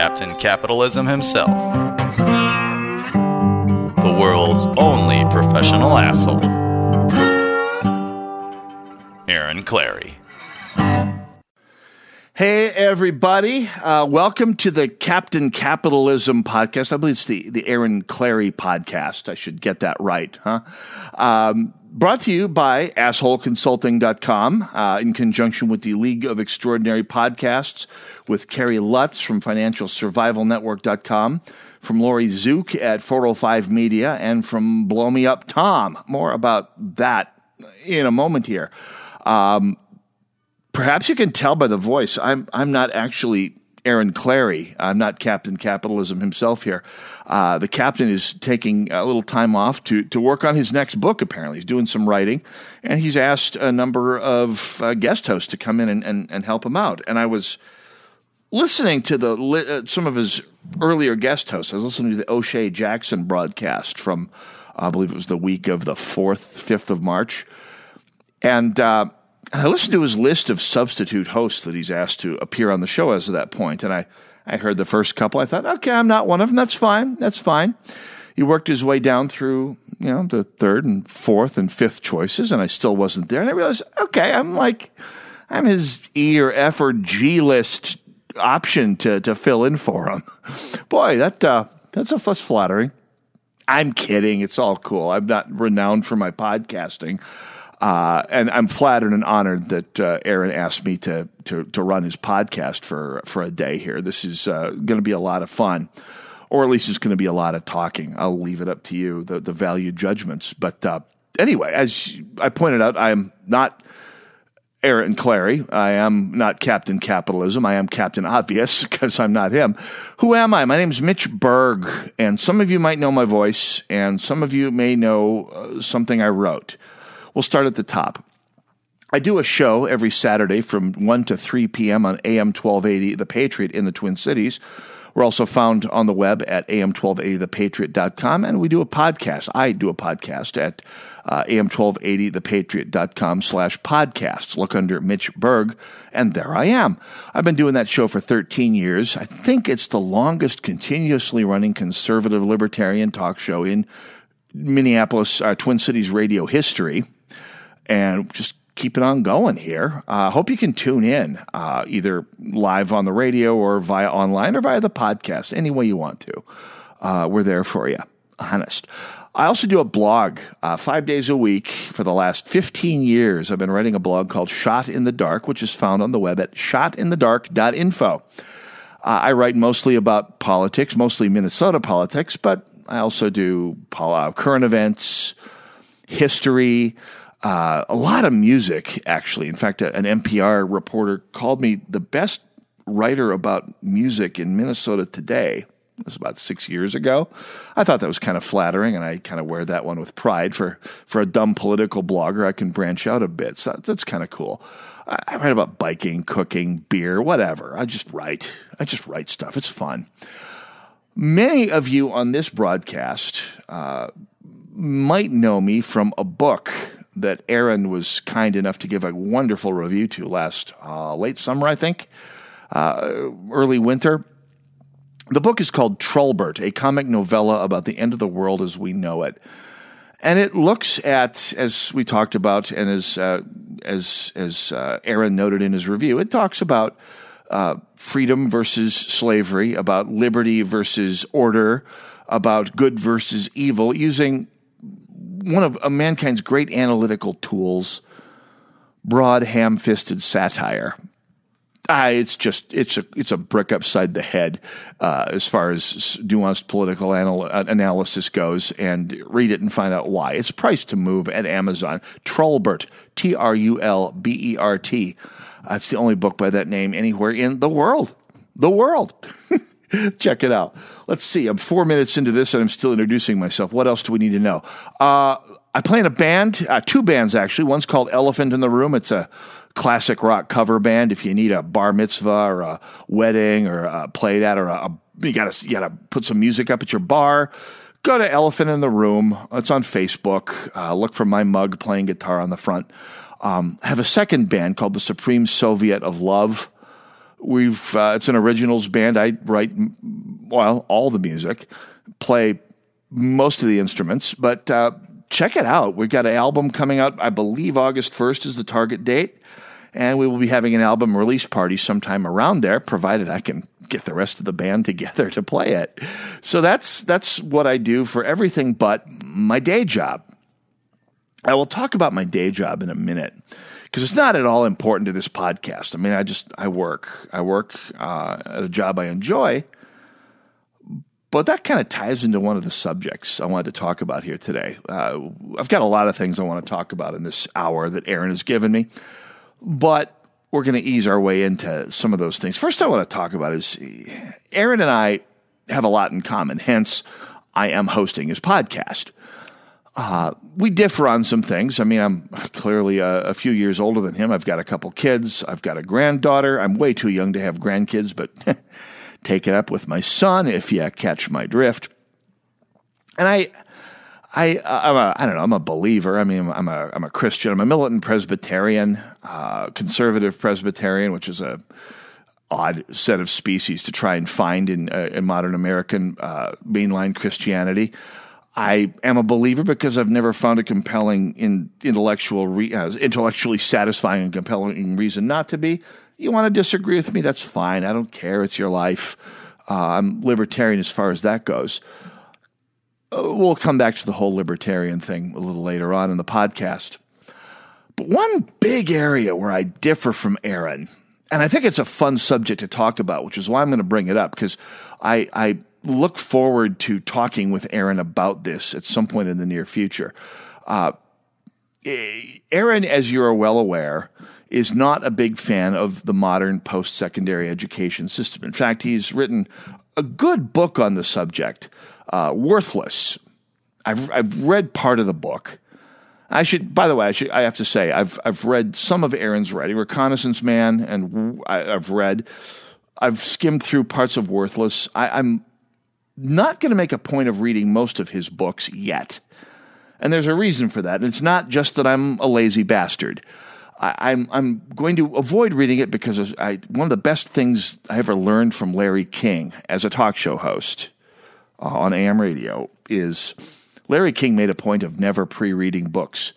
Captain Capitalism himself, the world's only professional asshole, Aaron Clarey. Hey, everybody. Uh, welcome to the Captain Capitalism podcast. I believe it's the, the Aaron Clarey podcast. I should get that right, huh? Um, brought to you by assholeconsulting.com uh, in conjunction with the League of Extraordinary Podcasts with Kerry Lutz from financialsurvivalnetwork.com, from Lori Zook at 405 Media, and from Blow Me Up Tom. More about that in a moment here. Um, perhaps you can tell by the voice. I'm I'm not actually Aaron Clarey. I'm not Captain Capitalism himself here. Uh, the captain is taking a little time off to to work on his next book. Apparently, he's doing some writing, and he's asked a number of uh, guest hosts to come in and, and, and help him out. And I was listening to the uh, some of his earlier guest hosts. I was listening to the O'Shea Jackson broadcast from I believe it was the week of the fourth, fifth of March, and. And I listened to his list of substitute hosts that he's asked to appear on the show as of that point, and I, I heard the first couple. I thought, okay, I'm not one of them. That's fine. That's fine. He worked his way down through, you know, the third and fourth and fifth choices, and I still wasn't there. And I realized, okay, I'm like, I'm his E or F or G list option to to fill in for him. Boy, that uh, that's a that's flattering. I'm kidding. It's all cool. I'm not renowned for my podcasting. Uh, and I'm flattered and honored that uh, Aaron asked me to, to to run his podcast for for a day here. This is uh, going to be a lot of fun, or at least it's going to be a lot of talking. I'll leave it up to you, the the value judgments. But uh, anyway, as I pointed out, I am not Aaron Clarey. I am not Captain Capitalism. I am Captain Obvious because I'm not him. Who am I? My name is Mitch Berg, and some of you might know my voice, and some of you may know uh, something I wrote. We'll start at the top. I do a show every Saturday from 1 to 3 p.m. on AM 1280 The Patriot in the Twin Cities. We're also found on the web at am1280thepatriot.com, and we do a podcast. I do a podcast at uh, am1280thepatriot.com slash podcasts. Look under Mitch Berg, and there I am. I've been doing that show for 13 years. I think it's the longest continuously running conservative libertarian talk show in Minneapolis, uh, Twin Cities radio history and just keep it on going here. I uh, hope you can tune in uh, either live on the radio or via online or via the podcast, any way you want to. Uh, we're there for you, honest. I also do a blog uh, five days a week for the last 15 years. I've been writing a blog called Shot in the Dark, which is found on the web at shotinthedark.info. Uh, I write mostly about politics, mostly Minnesota politics, but I also do uh, current events, history, uh, a lot of music, actually. In fact, an NPR reporter called me the best writer about music in Minnesota today. It was about six years ago. I thought that was kind of flattering, and I kind of wear that one with pride. For for a dumb political blogger, I can branch out a bit. So that's kind of cool. I, I write about biking, cooking, beer, whatever. I just write. I just write stuff. It's fun. Many of you on this broadcast uh, might know me from a book that Aaron was kind enough to give a wonderful review to last uh, late summer, I think, uh, early winter. The book is called Trulbert, a comic novella about the end of the world as we know it. And it looks at, as we talked about, and as uh, as as uh, Aaron noted in his review, it talks about uh, freedom versus slavery, about liberty versus order, about good versus evil, using one of, mankind's great analytical tools, broad, ham-fisted satire. Ah, it's just it's a it's a brick upside the head uh, as far as nuanced political anal- analysis goes, and read it and find out why. It's priced to move at Amazon. Trulbert, T R U L B E R T. That's the only book by that name anywhere in the world. the world. Check it out. Let's see. I'm four minutes into this and I'm still introducing myself. What else do we need to know? Uh, I play in a band, uh, two bands actually. One's called Elephant in the Room. It's a classic rock cover band. If you need a bar mitzvah or a wedding or a play that or a, a you gotta you gotta put some music up at your bar. Go to Elephant in the Room. It's on Facebook. Uh, look for my mug playing guitar on the front. Um, have a second band called the Supreme Soviet of Love. We've uh, it's an originals band. I write well all the music, play most of the instruments, but uh, check it out. We've got an album coming out. I believe August first is the target date, and we will be having an album release party sometime around there, provided I can get the rest of the band together to play it. So that's that's what I do for everything but my day job. I will talk about my day job in a minute because it's not at all important to this podcast. I mean, I just I work, I work uh, at a job I enjoy, but that kind of ties into one of the subjects I wanted to talk about here today. Uh, I've got a lot of things I want to talk about in this hour that Aaron has given me, but we're going to ease our way into some of those things. First, I want to talk about is Aaron and I have a lot in common. Hence, I am hosting his podcast. Uh, we differ on some things. I mean, I'm clearly a, a, few years older than him. I've got a couple kids. I've got a granddaughter. I'm way too young to have grandkids, but take it up with my son if you catch my drift. And I, I, I'm a, I don't know, I'm a believer. I mean, I'm a, I'm a Christian. I'm a militant Presbyterian, uh, conservative Presbyterian, which is a odd set of species to try and find in, uh, in modern American uh, mainline Christianity. I am a believer because I've never found a compelling, in, intellectual, re, uh, intellectually satisfying and compelling reason not to be. You want to disagree with me? That's fine. I don't care. It's your life. Uh, I'm libertarian as far as that goes. Uh, we'll come back to the whole libertarian thing a little later on in the podcast. But one big area where I differ from Aaron, and I think it's a fun subject to talk about, which is why I'm going to bring it up because I, I look forward to talking with Aaron about this at some point in the near future. Uh, Aaron, as you are well aware, is not a big fan of the modern post secondary education system. In fact, he's written a good book on the subject, uh, Worthless. I've, I've read part of the book. I should, by the way, I, should, I have to say, I've, I've read some of Aaron's writing, Reconnaissance Man, and I, have read, I've skimmed through parts of Worthless. I, I'm not going to make a point of reading most of his books yet. And there's a reason for that. It's not just that I'm a lazy bastard. I, am I'm, I'm going to avoid reading it because I, one of the best things I ever learned from Larry King as a talk show host uh, on AM radio is Larry King made a point of never pre-reading books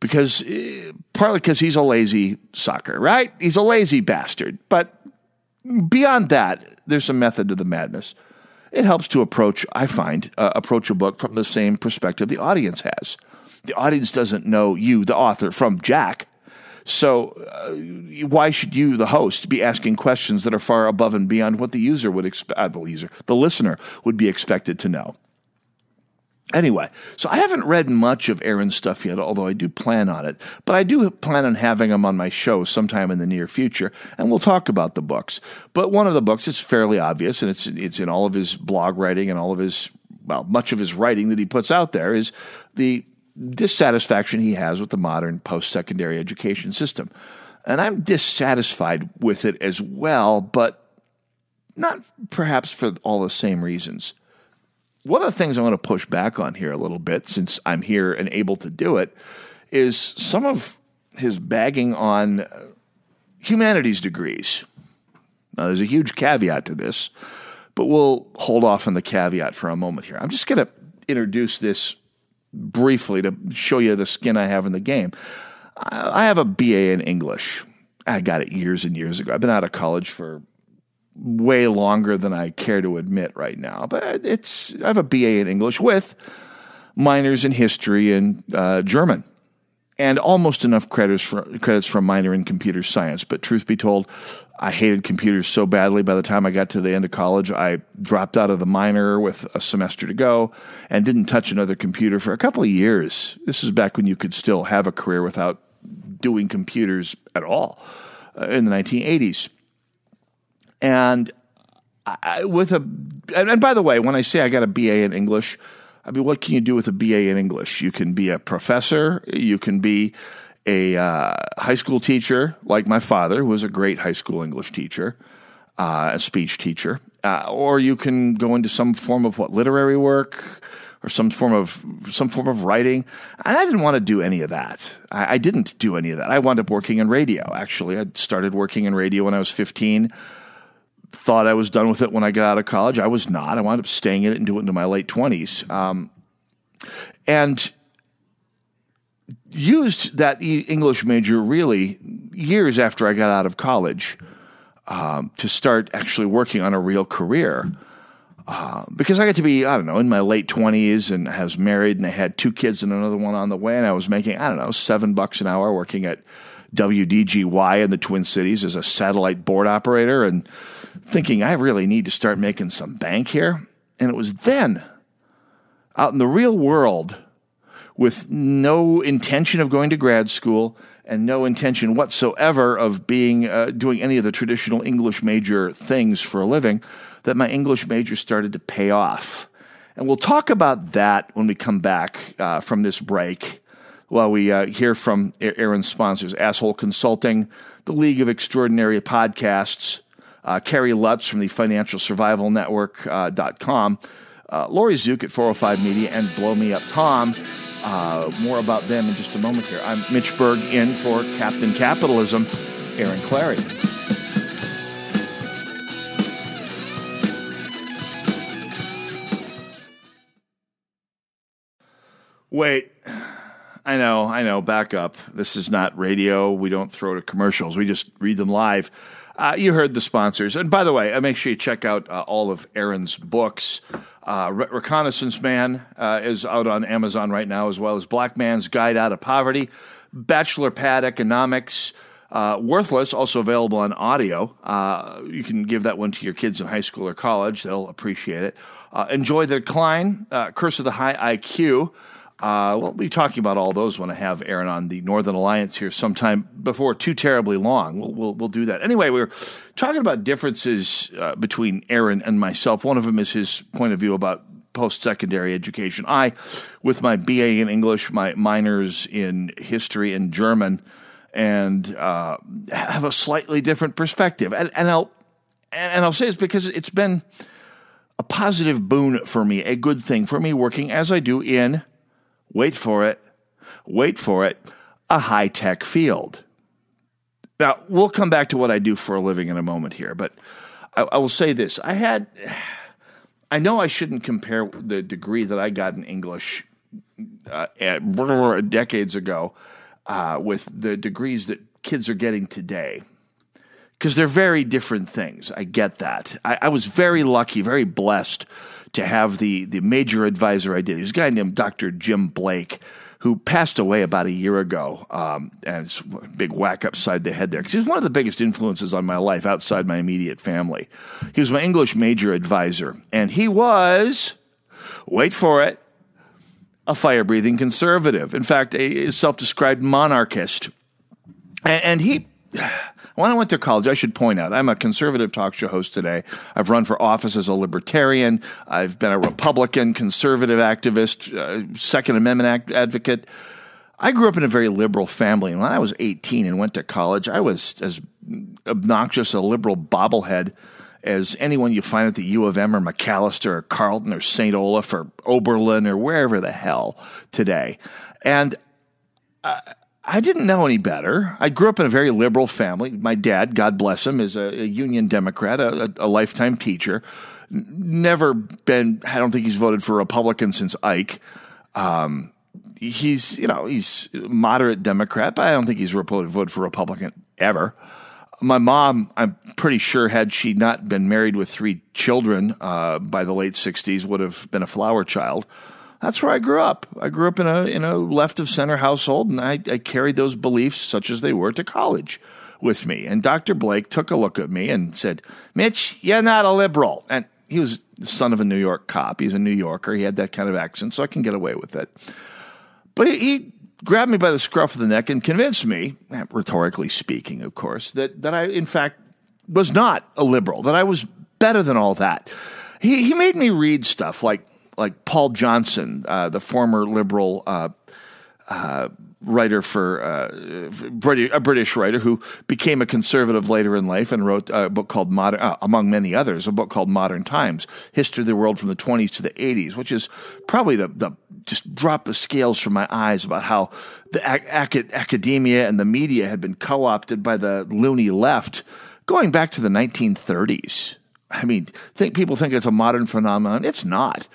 because uh, partly because he's a lazy sucker, right? He's a lazy bastard. But beyond that, there's some method to the madness it helps to approach, I find, uh, approach a book from the same perspective the audience has. The audience doesn't know you, the author, from Jack. So, uh, why should you, the host, be asking questions that are far above and beyond what the user would expect, uh, the user, the listener would be expected to know? Anyway, so I haven't read much of Aaron's stuff yet, although I do plan on it. But I do plan on having him on my show sometime in the near future, and we'll talk about the books. But one of the books is fairly obvious, and it's it's in all of his blog writing and all of his well, much of his writing that he puts out there is the dissatisfaction he has with the modern post-secondary education system. And I'm dissatisfied with it as well, but not perhaps for all the same reasons one of the things I want to push back on here a little bit, since I'm here and able to do it, is some of his bagging on uh, humanities degrees. Now, there's a huge caveat to this, but we'll hold off on the caveat for a moment here. I'm just going to introduce this briefly to show you the skin I have in the game. I have a BA in English. I got it years and years ago. I've been out of college for way longer than I care to admit right now. But it's I have a BA in English with minors in history and uh, German, and almost enough credits for, credits from minor in computer science. But truth be told, I hated computers so badly. By the time I got to the end of college, I dropped out of the minor with a semester to go and didn't touch another computer for a couple of years. This is back when you could still have a career without doing computers at all uh, in the 1980s. And I, with a, and, and by the way, when I say I got a BA in English, I mean, what can you do with a BA in English? You can be a professor, you can be a uh, high school teacher, like my father, who was a great high school English teacher, uh, a speech teacher, uh, or you can go into some form of what literary work or some form of some form of writing. And I didn't want to do any of that. I, I didn't do any of that. I wound up working in radio. Actually, I started working in radio when I was fifteen. Thought I was done with it when I got out of college. I was not. I wound up staying in it and doing it into my late twenties. Um, and used that English major really years after I got out of college um, to start actually working on a real career. Uh, because I got to be, I don't know, in my late 20s and I was married and I had two kids and another one on the way. And I was making, I don't know, seven bucks an hour working at WDGY in the Twin Cities as a satellite board operator and thinking I really need to start making some bank here. And it was then out in the real world with no intention of going to grad school and no intention whatsoever of being uh, doing any of the traditional English major things for a living, that my English major started to pay off. And we'll talk about that when we come back uh, from this break. While we uh, hear from Aaron's sponsors, Asshole Consulting, the League of Extraordinary Podcasts, uh, Kerry Lutz from the Financial Survival uh, uh, Lori Zook at 405 Media, and Blow Me Up Tom. Uh, more about them in just a moment here. I'm Mitch Berg in for Captain Capitalism, Aaron Clarey. Wait, I know, I know, back up. This is not radio. We don't throw to commercials, we just read them live. Uh, you heard the sponsors. And by the way, uh, make sure you check out uh, all of Aaron's books. Uh, Re- Reconnaissance Man uh, is out on Amazon right now, as well as Black Man's Guide Out of Poverty, Bachelor Pad Economics, Worthless, also available on audio. You can give that one to your kids in high school or college, they'll appreciate it. Enjoy the Decline, Curse of the High IQ. Uh, we'll be talking about all those when I have Aaron on the Northern Alliance here sometime before too terribly long. We'll we'll, we'll do that. Anyway, we are talking about differences uh, between Aaron and myself. One of them is his point of view about post secondary education. I, with my BA in English, my minors in history and German, and uh, have a slightly different perspective. And, and I'll and I'll say this because it's been a positive boon for me, a good thing for me working as I do in wait for it, wait for it, a high tech field. Now, we'll come back to what I do for a living in a moment here, but I, I will say this. I had, I know I shouldn't compare the degree that I got in English uh, at, decades ago uh, with the degrees that kids are getting today because they're very different things. I get that. I, I, was very lucky, very blessed to have the the major advisor I did. He was a guy named Dr. Jim Blake, who passed away about a year ago. Um, and it's a big whack upside the head there because he's one of the biggest influences on my life outside my immediate family. He was my English major advisor, and he was, wait for it, a fire breathing conservative. In fact, a self described monarchist. And, and he when I went to college, I should point out, I'm a conservative talk show host today. I've run for office as a libertarian. I've been a Republican, conservative activist, uh, Second Amendment act- advocate. I grew up in a very liberal family. And when I was 18 and went to college, I was as obnoxious a liberal bobblehead as anyone you find at the U of M or Macalester or Carleton or St. Olaf or Oberlin or wherever the hell today. And uh, I didn't know any better. I grew up in a very liberal family. My dad, God bless him, is a, a Union Democrat, a, a, lifetime teacher. Never been, I don't think he's voted for Republican since Ike. Um, he's, you know, he's moderate Democrat, but I don't think he's voted for Republican ever. My mom, I'm pretty sure, had she not been married with three children uh, by the late 60s, would have been a flower child that's where I grew up. I grew up in a in a left of center household, and I, I carried those beliefs, such as they were, to college with me. And Dr. Blake took a look at me and said, "Mitch, you're not a liberal." And he was the son of a New York cop. He's a New Yorker. He had that kind of accent, so I can get away with it. But he, grabbed me by the scruff of the neck and convinced me, rhetorically speaking, of course, that that I in fact was not a liberal, that I was better than all that. He, he made me read stuff like, like Paul Johnson, uh, the former liberal uh, uh, writer for uh, British, a British writer who became a conservative later in life and wrote a book called Modern, uh, among many others, a book called Modern Times: History of the World from the 20s to the 80s, which is probably the the just dropped the scales from my eyes about how the ac- academia and the media had been co-opted by the loony left going back to the 1930s. I mean, think people think it's a modern phenomenon. It's not.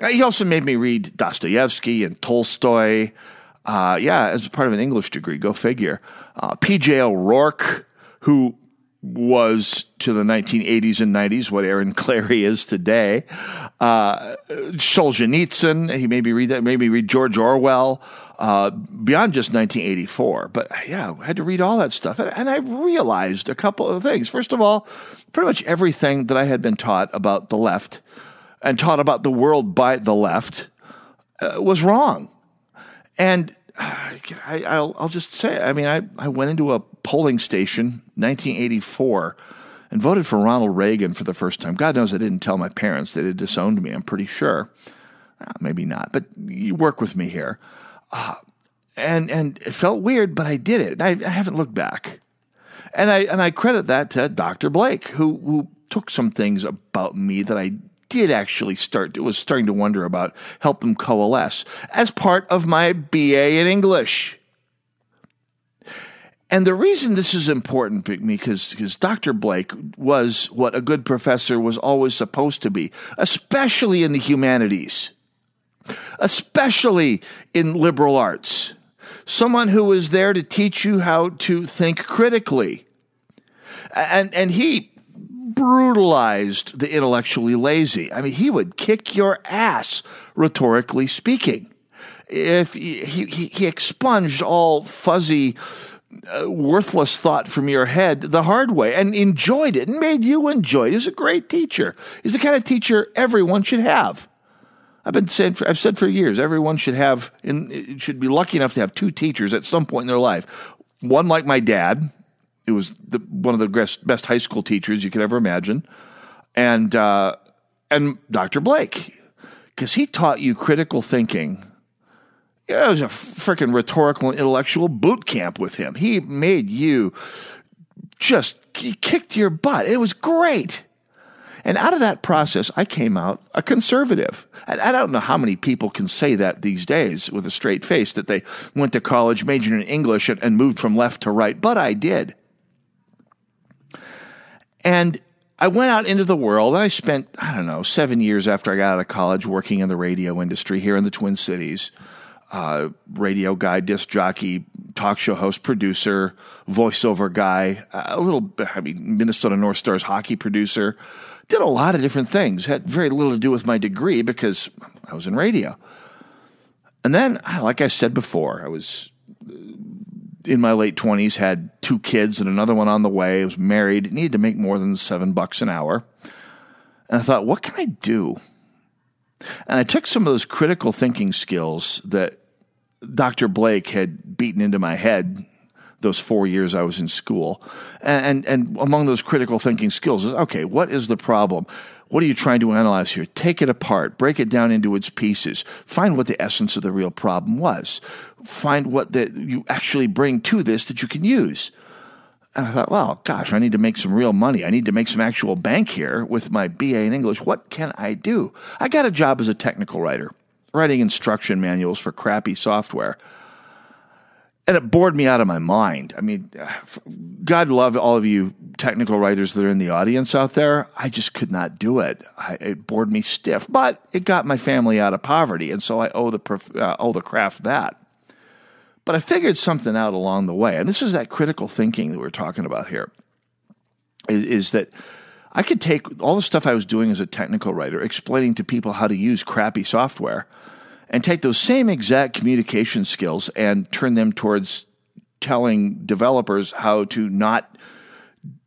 Uh, he also made me read Dostoevsky and Tolstoy. Uh, yeah, as part of an English degree, go figure. Uh, P.J. O'Rourke, who was to the 1980s and 90s what Aaron Clarey is today. Uh, Solzhenitsyn, he made me read that, maybe read George Orwell, uh, beyond just 1984. But yeah, I had to read all that stuff. And, and I realized a couple of things. First of all, pretty much everything that I had been taught about the left and taught about the world by the left uh, was wrong. And I, will just say, I mean, I, I went into a polling station 1984 and voted for Ronald Reagan for the first time. God knows I didn't tell my parents that had disowned me. I'm pretty sure. Uh, maybe not, but you work with me here. Uh, and and it felt weird, but I did it. I, I haven't looked back. And I and I credit that to Dr. Blake, who who took some things about me that I did actually start was starting to wonder about, help them coalesce as part of my BA in English. And the reason this is important because because Dr. Blake was what a good professor was always supposed to be, especially in the humanities, especially in liberal arts. Someone who was there to teach you how to think critically. And and he brutalized the intellectually lazy. I mean, he would kick your ass, rhetorically speaking. If he, he, he expunged all fuzzy, uh, worthless thought from your head the hard way and enjoyed it and made you enjoy it. He's a great teacher. He's the kind of teacher everyone should have. I've been saying for, I've said for years everyone should have in, should be lucky enough to have two teachers at some point in their life. One like my dad, it was the, one of the best, high school teachers you could ever imagine, and uh, and Dr. Blake, because he taught you critical thinking. Yeah, it was a freaking rhetorical and intellectual boot camp with him. He made you just he kicked your butt. It was great. And out of that process, I came out a conservative. And I don't know how many people can say that these days with a straight face that they went to college, majored in English, and moved from left to right, but I did. And I went out into the world and I spent, I don't know, seven years after I got out of college working in the radio industry here in the Twin Cities. Uh, radio guy, disc jockey, talk show host, producer, voiceover guy, a little, I mean, Minnesota North Stars hockey producer. Did a lot of different things. Had very little to do with my degree because I was in radio. And then, like I said before, I was in my late 20s, had two kids and another one on the way, I was married, needed to make more than seven bucks an hour. And I thought, what can I do? And I took some of those critical thinking skills that Dr. Blake had beaten into my head those four years I was in school. And, and, among those critical thinking skills is okay, what is the problem? What are you trying to analyze here? Take it apart, break it down into its pieces, find what the essence of the real problem was, find what that you actually bring to this that you can use. And I thought, well, gosh, I need to make some real money. I need to make some actual bank here with my BA in English. What can I do? I got a job as a technical writer, writing instruction manuals for crappy software and it bored me out of my mind. I mean, God love all of you technical writers that are in the audience out there. I just could not do it. I, it bored me stiff, but it got my family out of poverty, and so I owe the uh, owe the craft that. But I figured something out along the way, and this is that critical thinking that we're talking about here. Is, is that I could take all the stuff I was doing as a technical writer, explaining to people how to use crappy software and take those same exact communication skills and turn them towards telling developers how to not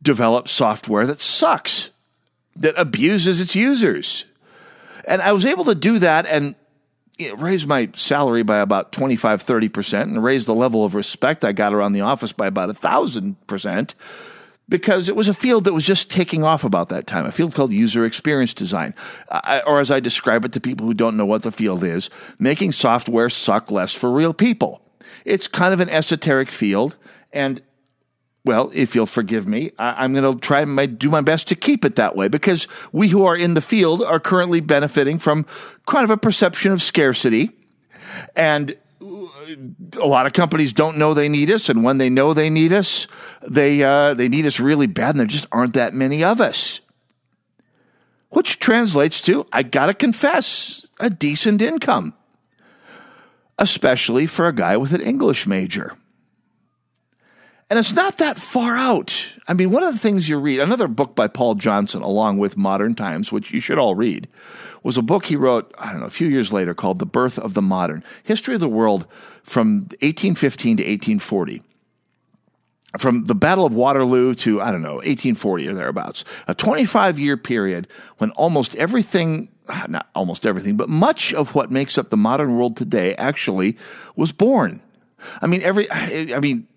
develop software that sucks, that abuses its users. And I was able to do that and raise my salary by about 25, 30%, and raise the level of respect I got around the office by about a thousand percent because it was a field that was just taking off about that time, a field called user experience design. Uh, or as I describe it to people who don't know what the field is, making software suck less for real people. It's kind of an esoteric field. And well, if you'll forgive me, I, am going to try and do my best to keep it that way because we who are in the field are currently benefiting from kind of a perception of scarcity, and a lot of companies don't know they need us, and when they know they need us, they uh, they need us really bad, and there just aren't that many of us. Which translates to, I gotta confess, a decent income, especially for a guy with an English major. And it's not that far out. I mean, one of the things you read, another book by Paul Johnson, along with Modern Times, which you should all read, was a book he wrote, I don't know, a few years later called The Birth of the Modern History of the World from 1815 to 1840 from the Battle of Waterloo to, I don't know, 1840 or thereabouts, a 25 year period when almost everything, ah, not almost everything, but much of what makes up the modern world today actually was born. I mean, every, I mean,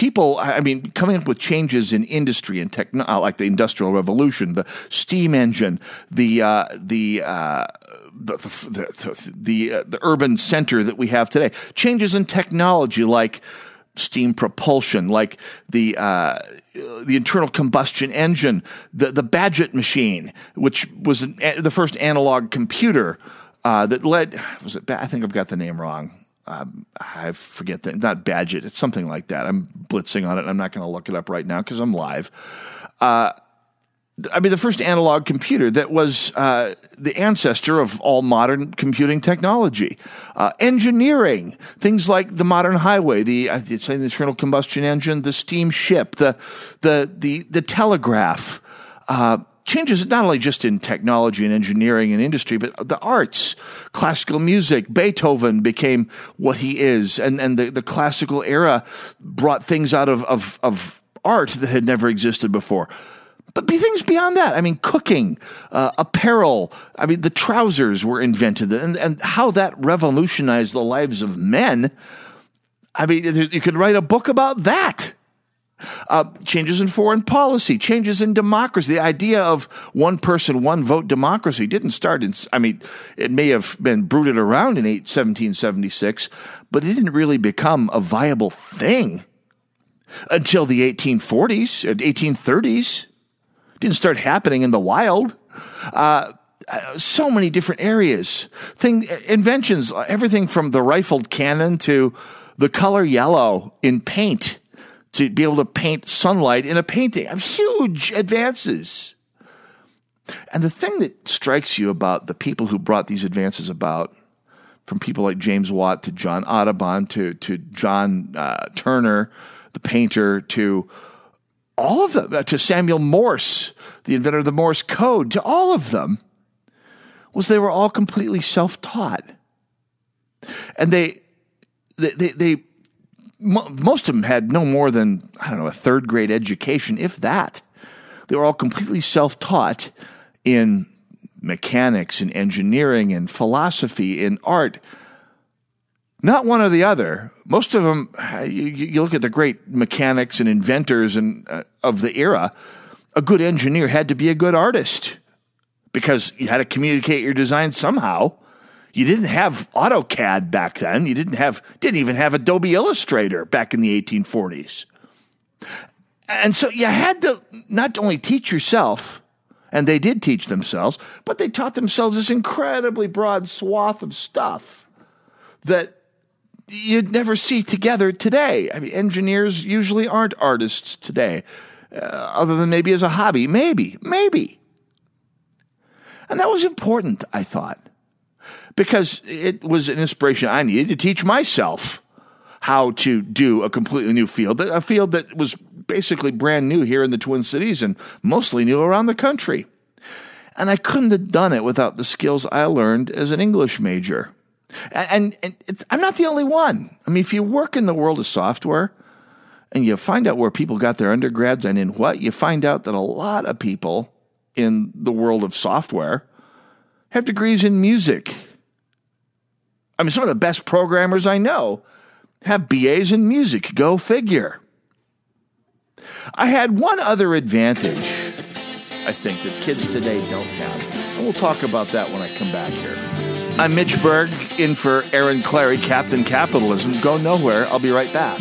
people, I mean, coming up with changes in industry and technology, uh, like the Industrial Revolution, the steam engine, the uh, the, uh, the the the, uh, the urban center that we have today, changes in technology like steam propulsion, like the uh, the internal combustion engine, the the Badget machine, which was an, the first analog computer uh, that led. Was it? I think I've got the name wrong um, I forget that, not Badget, it's something like that. I'm blitzing on it. I'm not going to look it up right now because I'm live. Uh, I mean, the first analog computer that was uh, the ancestor of all modern computing technology, uh, engineering, things like the modern highway, the uh, the internal combustion engine, the steamship, the the the the telegraph, uh, changes not only just in technology and engineering and industry, but the arts, classical music. Beethoven became what he is, and, and the, the classical era brought things out of, of, of art that had never existed before. But be things beyond that. I mean, cooking, uh, apparel. I mean, the trousers were invented, and, and how that revolutionized the lives of men. I mean, you could write a book about that. Uh, changes in foreign policy, changes in democracy. The idea of one person, one vote democracy didn't start in, I mean, it may have been brooded around in 1776, but it didn't really become a viable thing until the 1840s, 1830s. It didn't start happening in the wild. Uh, so many different areas, thing inventions, everything from the rifled cannon to the color yellow in paint to be able to paint sunlight in a painting. I huge advances. And the thing that strikes you about the people who brought these advances about, from people like James Watt to John Audubon to, to John uh, Turner, the painter, to all of them, uh, to Samuel Morse, the inventor of the Morse code, to all of them, was they were all completely self taught. And they, they, they, they most of them had no more than, I don't know, a third grade education, if that. They were all completely self taught in mechanics and engineering and philosophy and art. Not one or the other. Most of them, you, you look at the great mechanics and inventors and, uh, of the era, a good engineer had to be a good artist because you had to communicate your design somehow. You didn't have AutoCAD back then. You didn't have didn't even have Adobe Illustrator back in the 1840s. And so you had to not only teach yourself, and they did teach themselves, but they taught themselves this incredibly broad swath of stuff that you'd never see together today. I mean, engineers usually aren't artists today, uh, other than maybe as a hobby. Maybe, maybe. And that was important, I thought because it was an inspiration I needed to teach myself how to do a completely new field, a field that was basically brand new here in the Twin Cities and mostly new around the country. And I couldn't have done it without the skills I learned as an English major. And, and, and I'm not the only one. I mean, if you work in the world of software and you find out where people got their undergrads and in what, you find out that a lot of people in the world of software have degrees in music I mean, some of the best programmers I know have BAs in music. Go figure. I had one other advantage, I think, that kids today don't have. And we'll talk about that when I come back here. I'm Mitch Berg, in for Aaron Clarey, Captain Capitalism. Go nowhere. I'll be right back.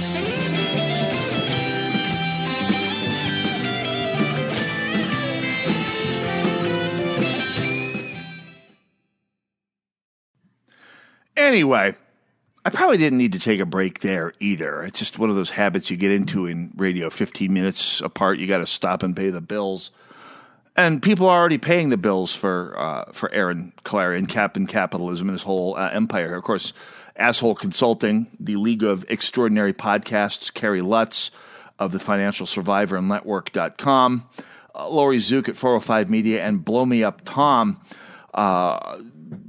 Anyway, I probably didn't need to take a break there either. It's just one of those habits you get into in radio 15 minutes apart. You got to stop and pay the bills. And people are already paying the bills for uh, for Aaron Clarey and Captain Capitalism and his whole uh, empire. Of course, Asshole Consulting, the League of Extraordinary Podcasts, Kerry Lutz of the Financial Survivor and Network.com, uh, Lori Zook at 405 Media, and Blow Me Up Tom. Uh,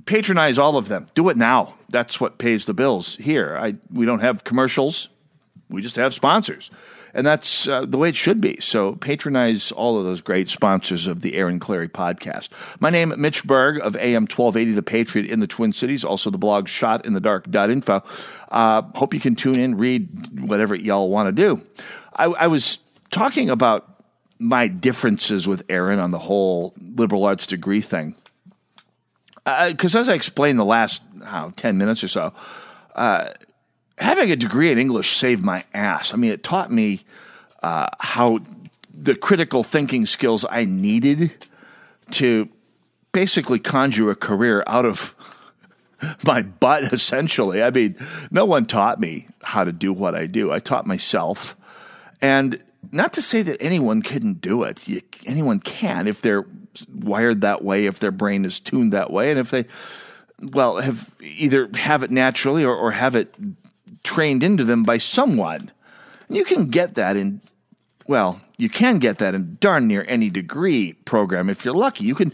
patronize all of them. Do it now. That's what pays the bills here. I, we don't have commercials. We just have sponsors. And that's uh, the way it should be. So patronize all of those great sponsors of the Aaron Clarey podcast. My name, Mitch Berg of AM 1280, The Patriot in the Twin Cities, also the blog Shot in the shotinthedark.info. Uh, hope you can tune in, read whatever y'all want to do. I, I was talking about my differences with Aaron on the whole liberal arts degree thing because as I explained the last 10 minutes or so, uh, having a degree in English saved my ass. I mean, it taught me uh, how the critical thinking skills I needed to basically conjure a career out of my butt, essentially. I mean, no one taught me how to do what I do. I taught myself. And not to say that anyone couldn't do it. You, anyone can if they're wired that way, if their brain is tuned that way, and if they, well, have either have it naturally or, or have it trained into them by someone. And you can get that in, well, you can get that in darn near any degree program if you're lucky. You can,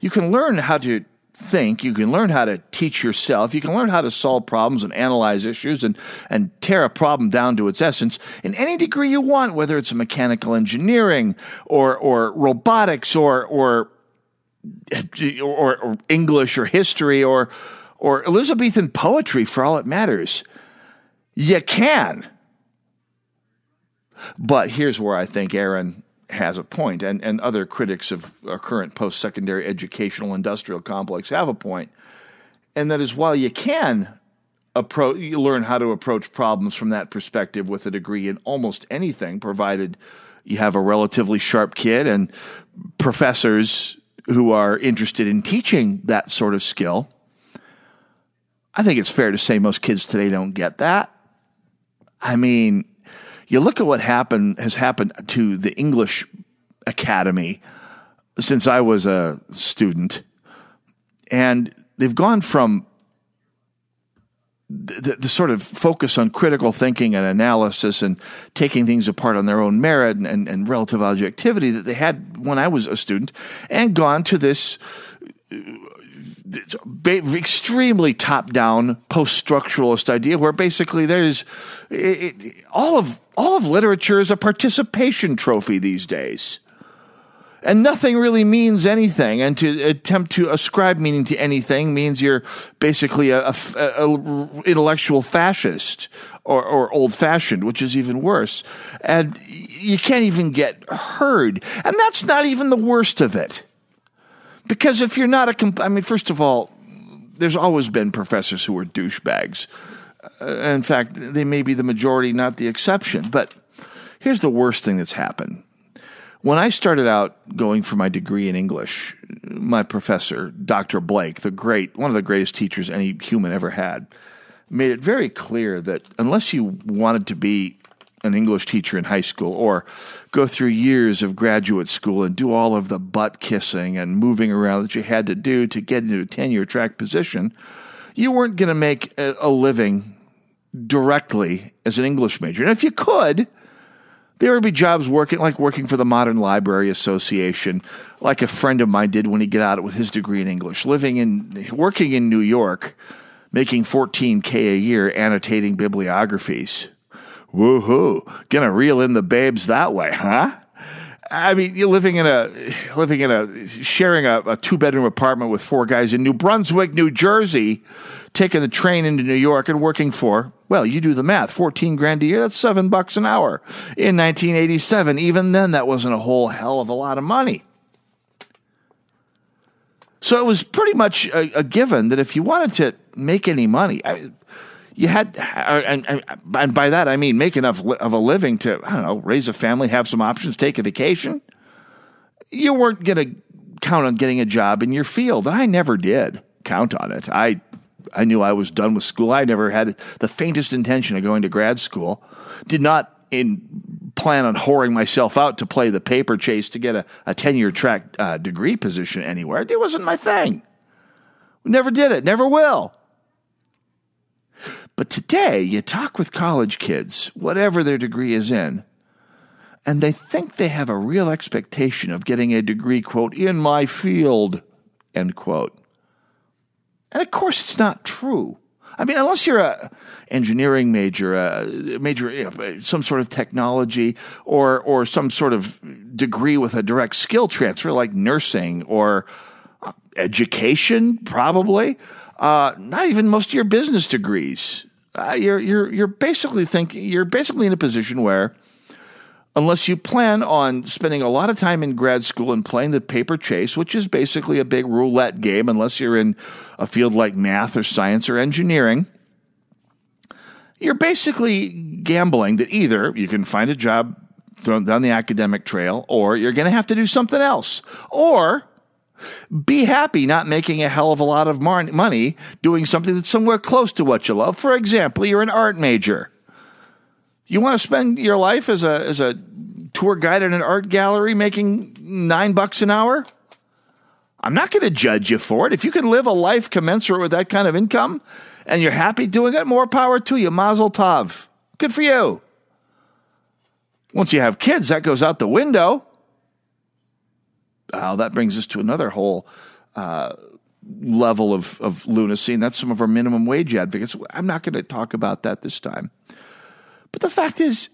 you can learn how to think, you can learn how to teach yourself, you can learn how to solve problems and analyze issues and, and tear a problem down to its essence in any degree you want, whether it's mechanical engineering or, or robotics or, or, or, or English or history or, or Elizabethan poetry for all it matters. You can. But here's where I think Aaron has a point, and, and other critics of our current post secondary educational industrial complex have a point, and that is while you can approach, you learn how to approach problems from that perspective with a degree in almost anything, provided you have a relatively sharp kid and professors who are interested in teaching that sort of skill. I think it's fair to say most kids today don't get that. I mean, you look at what happened has happened to the English Academy since I was a student, and they've gone from the, the, sort of focus on critical thinking and analysis and taking things apart on their own merit and, and, and relative objectivity that they had when I was a student, and gone to this extremely top down post structuralist idea where basically there's it, it, all of all of literature is a participation trophy these days. And nothing really means anything. And to attempt to ascribe meaning to anything means you're basically a, a, a intellectual fascist or, or old fashioned which is even worse. And you can't even get heard. And that's not even the worst of it because if you're not a, I mean, first of all, there's always been professors who are douchebags. Uh, in fact, they may be the majority, not the exception. But here's the worst thing that's happened. When I started out going for my degree in English, my professor, Dr. Blake, the great, one of the greatest teachers any human ever had, made it very clear that unless you wanted to be an English teacher in high school or go through years of graduate school and do all of the butt kissing and moving around that you had to do to get into a tenure track position, you weren't going to make a, living directly as an English major. And if you could, there would be jobs working like working for the Modern Library Association, like a friend of mine did when he got out with his degree in English, living in working in New York, making 14k a year annotating bibliographies Woohoo. Gonna reel in the babes that way, huh? I mean, you're living in a living in a sharing a, a two bedroom apartment with four guys in New Brunswick, New Jersey, taking the train into New York and working for well, you do the math, fourteen grand a year. That's seven bucks an hour. In 1987, even then, that wasn't a whole hell of a lot of money. So it was pretty much a, a given that if you wanted to make any money, I, you had, and, and, and, by that I mean make enough of a living to, I don't know, raise a family, have some options, take a vacation. You weren't going to count on getting a job in your field, and I never did count on it. I, I knew I was done with school. I never had the faintest intention of going to grad school. Did not in plan on whoring myself out to play the paper chase to get a, a tenure track uh, degree position anywhere. It wasn't my thing. Never did it. Never will. But today, you talk with college kids, whatever their degree is in, and they think they have a real expectation of getting a degree, quote, in my field, end quote. And of course, it's not true. I mean, unless you're a engineering major, a major, you know, some sort of technology, or or some sort of degree with a direct skill transfer, like nursing or uh, education, probably. Uh, not even most of your business degrees uh, you're you're you're basically thinking you're basically in a position where unless you plan on spending a lot of time in grad school and playing the paper chase, which is basically a big roulette game, unless you're in a field like math or science or engineering, you're basically gambling that either you can find a job down the academic trail or you're going to have to do something else. Or be happy not making a hell of a lot of money doing something that's somewhere close to what you love. For example, you're an art major. You want to spend your life as a as a tour guide in an art gallery making 9 bucks an hour? I'm not going to judge you for it. If you can live a life commensurate with that kind of income and you're happy doing it, more power to you. Mazel tov. Good for you. Once you have kids, that goes out the window. Uh, that brings us to another whole uh, level of, of lunacy, and that's some of our minimum wage advocates. I'm not going to talk about that this time. But the fact is,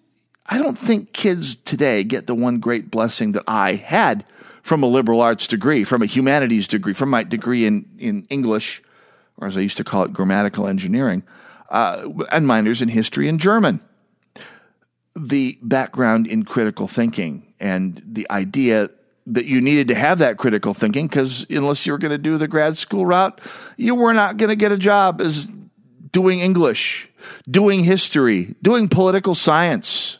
I don't think kids today get the one great blessing that I had from a liberal arts degree, from a humanities degree, from my degree in, in English, or as I used to call it, grammatical engineering, uh, and minors in history and German. The background in critical thinking and the idea that you needed to have that critical thinking because unless you were going to do the grad school route, you were not going to get a job as doing English, doing history, doing political science.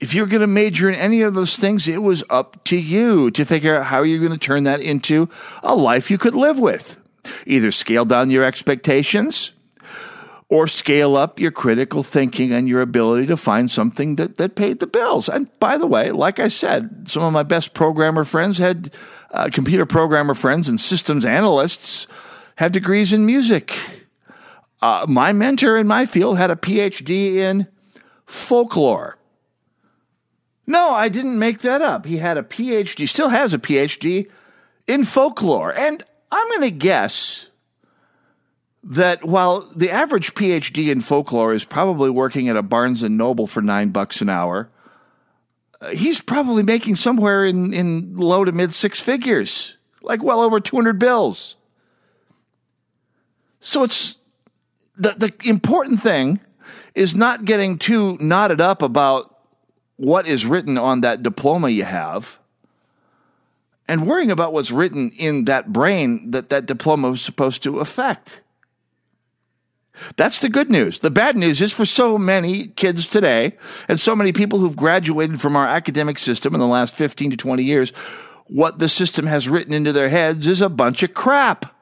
If you're going to major in any of those things, it was up to you to figure out how you're going to turn that into a life you could live with. Either scale down your expectations or scale up your critical thinking and your ability to find something that, that paid the bills. And by the way, like I said, some of my best programmer friends had uh, computer programmer friends and systems analysts had degrees in music. Uh, my mentor in my field had a PhD in folklore. No, I didn't make that up. He had a PhD, still has a PhD in folklore. And I'm going to guess that while the average PhD in folklore is probably working at a Barnes and Noble for nine bucks an hour, uh, he's probably making somewhere in, in low to mid six figures, like well over 200 bills. So it's the, the important thing is not getting too knotted up about what is written on that diploma you have and worrying about what's written in that brain that that diploma was supposed to affect. That's the good news. The bad news is for so many kids today and so many people who've graduated from our academic system in the last 15 to 20 years, what the system has written into their heads is a bunch of crap.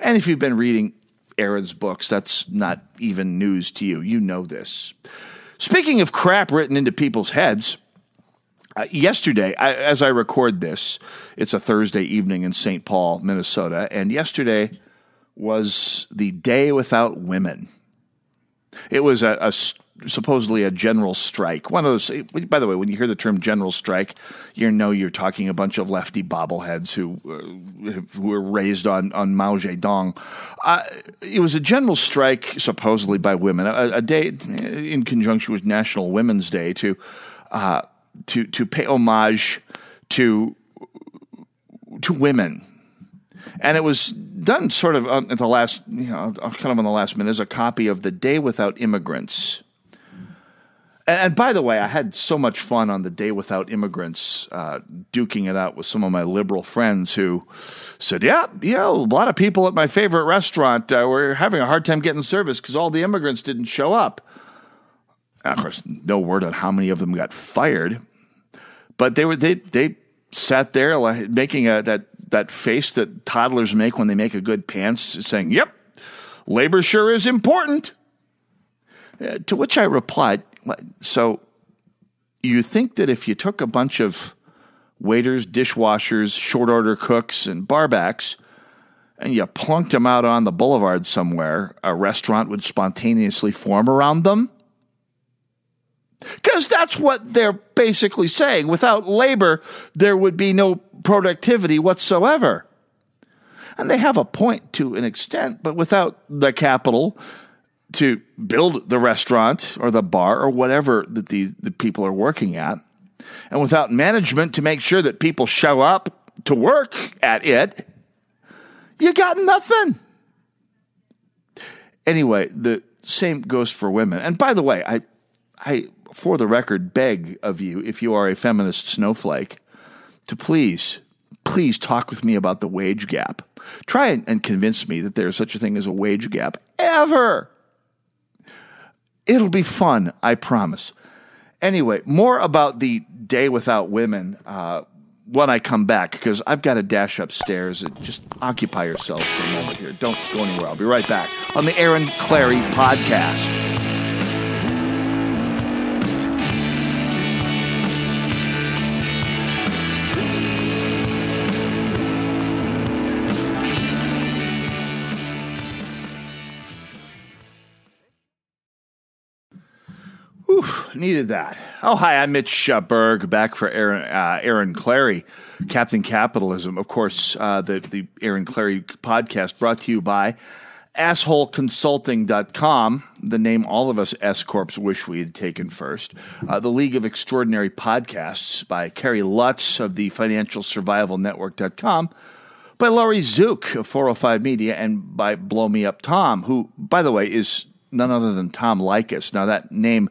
And if you've been reading Aaron's books, that's not even news to you. You know this. Speaking of crap written into people's heads, uh, yesterday, I, as I record this, it's a Thursday evening in St. Paul, Minnesota, and yesterday, was the Day Without Women. It was a, a, supposedly a general strike. One of those. By the way, when you hear the term general strike, you know you're talking a bunch of lefty bobbleheads who uh, who were raised on on Mao Zedong. Uh, it was a general strike, supposedly by women, a, a day in conjunction with National Women's Day to uh, to to pay homage to to women, and it was done sort of at the last, you know, kind of on the last minute as a copy of the Day Without Immigrants. And, by the way, I had so much fun on the Day Without Immigrants, uh, duking it out with some of my liberal friends who said, "Yeah, yeah, a lot of people at my favorite restaurant uh, were having a hard time getting service because all the immigrants didn't show up." And of course, no word on how many of them got fired, but they were they they sat there making a, that that face that toddlers make when they make a good pants, saying, "Yep, labor sure is important." Uh, to which I replied, "So, you think that if you took a bunch of waiters, dishwashers, short order cooks, and barbacks, and you plunked them out on the boulevard somewhere, a restaurant would spontaneously form around them?" Because that's what they're basically saying. Without labor, there would be no productivity whatsoever. And they have a point to an extent, but without the capital to build the restaurant or the bar or whatever that the, the people are working at, and without management to make sure that people show up to work at it, you got nothing. Anyway, the same goes for women. And by the way, I I for the record, beg of you, if you are a feminist snowflake, to please, please talk with me about the wage gap. Try and convince me that there's such a thing as a wage gap ever. It'll be fun, I promise. Anyway, more about the day without women uh, when I come back, because I've got to dash upstairs and just occupy yourselves for a moment here. Don't go anywhere. I'll be right back on the Aaron Clarey podcast. Needed that. Oh, hi, I'm Mitch uh, Berg, back for Aaron, uh, Aaron Clarey, Captain Capitalism. Of course, uh, the, the Aaron Clarey podcast brought to you by assholeconsulting.com, the name all of us S Corps wish we had taken first. Uh, the League of Extraordinary Podcasts by Kerry Lutz of the Financial Survival Network.com, by Laurie Zook of 405 Media, and by Blow Me Up Tom, who, by the way, is none other than Tom Leykis. Now, that name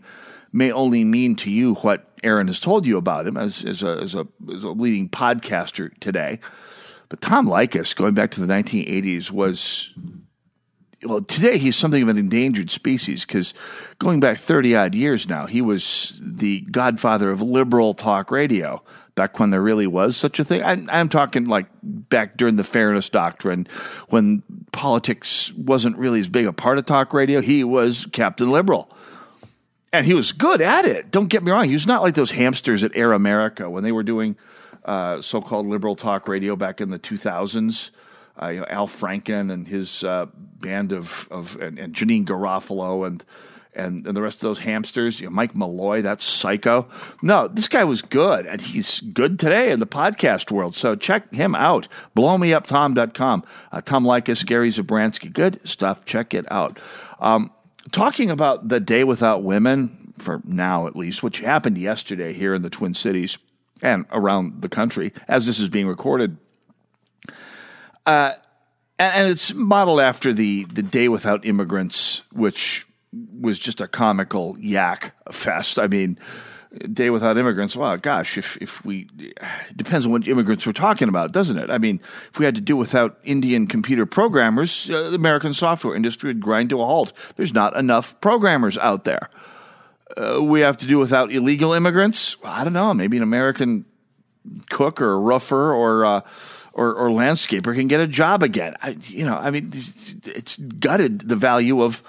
may only mean to you what Aaron has told you about him as, as, a, as, a, as a leading podcaster today. But Tom Leykis, going back to the 1980s, was well, today he's something of an endangered species because going back 30 odd years now, he was the godfather of liberal talk radio back when there really was such a thing. I, am talking like back during the Fairness Doctrine when politics wasn't really as big a part of talk radio. He was Captain Liberal and he was good at it. Don't get me wrong; he was not like those hamsters at Air America when they were doing uh, so-called liberal talk radio back in the 2000s. Uh, you know, Al Franken and his uh, band of of and, and, Janeane Garofalo and. And, and the rest of those hamsters, you know, Mike Malloy, that's psycho. No, this guy was good, and he's good today in the podcast world. So check him out. BlowMeUpTom.com. Uh, Tom Leykis, Gary Zabransky. Good stuff. Check it out. Um, talking about the day without women, for now at least, which happened yesterday here in the Twin Cities and around the country as this is being recorded. Uh, and, it's modeled after the, the Day Without Immigrants, which was just a comical yak fest. I mean, day without immigrants. Well, gosh, if if we depends on what immigrants we're talking about, doesn't it? I mean, if we had to do without Indian computer programmers, uh, the American software industry would grind to a halt. There's not enough programmers out there. Uh, we have to do without illegal immigrants. Well, I don't know. Maybe an American cook or rougher or uh, or, or landscaper can get a job again. I, you know, I mean, it's gutted the value of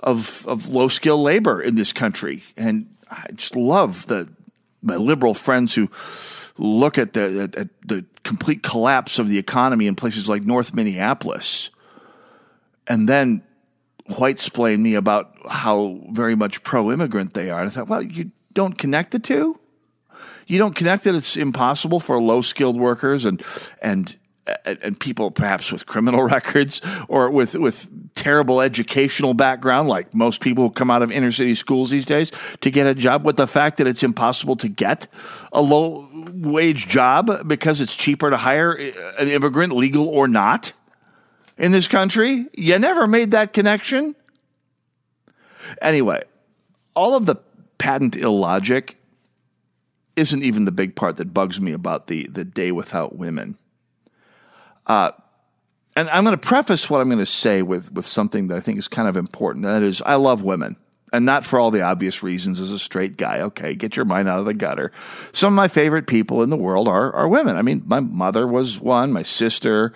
of of low skill labor in this country, and I just love the my liberal friends who look at the at, at the complete collapse of the economy in places like North Minneapolis, and then white splain me about how very much pro immigrant they are. And I thought, well, you don't connect the two. You don't connect that it's impossible for low skilled workers and and and people perhaps with criminal records or with with terrible educational background, like most people who come out of inner city schools these days, to get a job, with the fact that it's impossible to get a low wage job because it's cheaper to hire uh, an immigrant, legal or not, in this country? You never made that connection? Anyway, all of the patent illogic isn't even the big part that bugs me about the, the day without women. Uh, and I'm going to preface what I'm going to say with, with something that I think is kind of important. And That is, I love women. And not for all the obvious reasons as a straight guy. Okay, get your mind out of the gutter. Some of my favorite people in the world are, are women. I mean, my mother was one, my sister,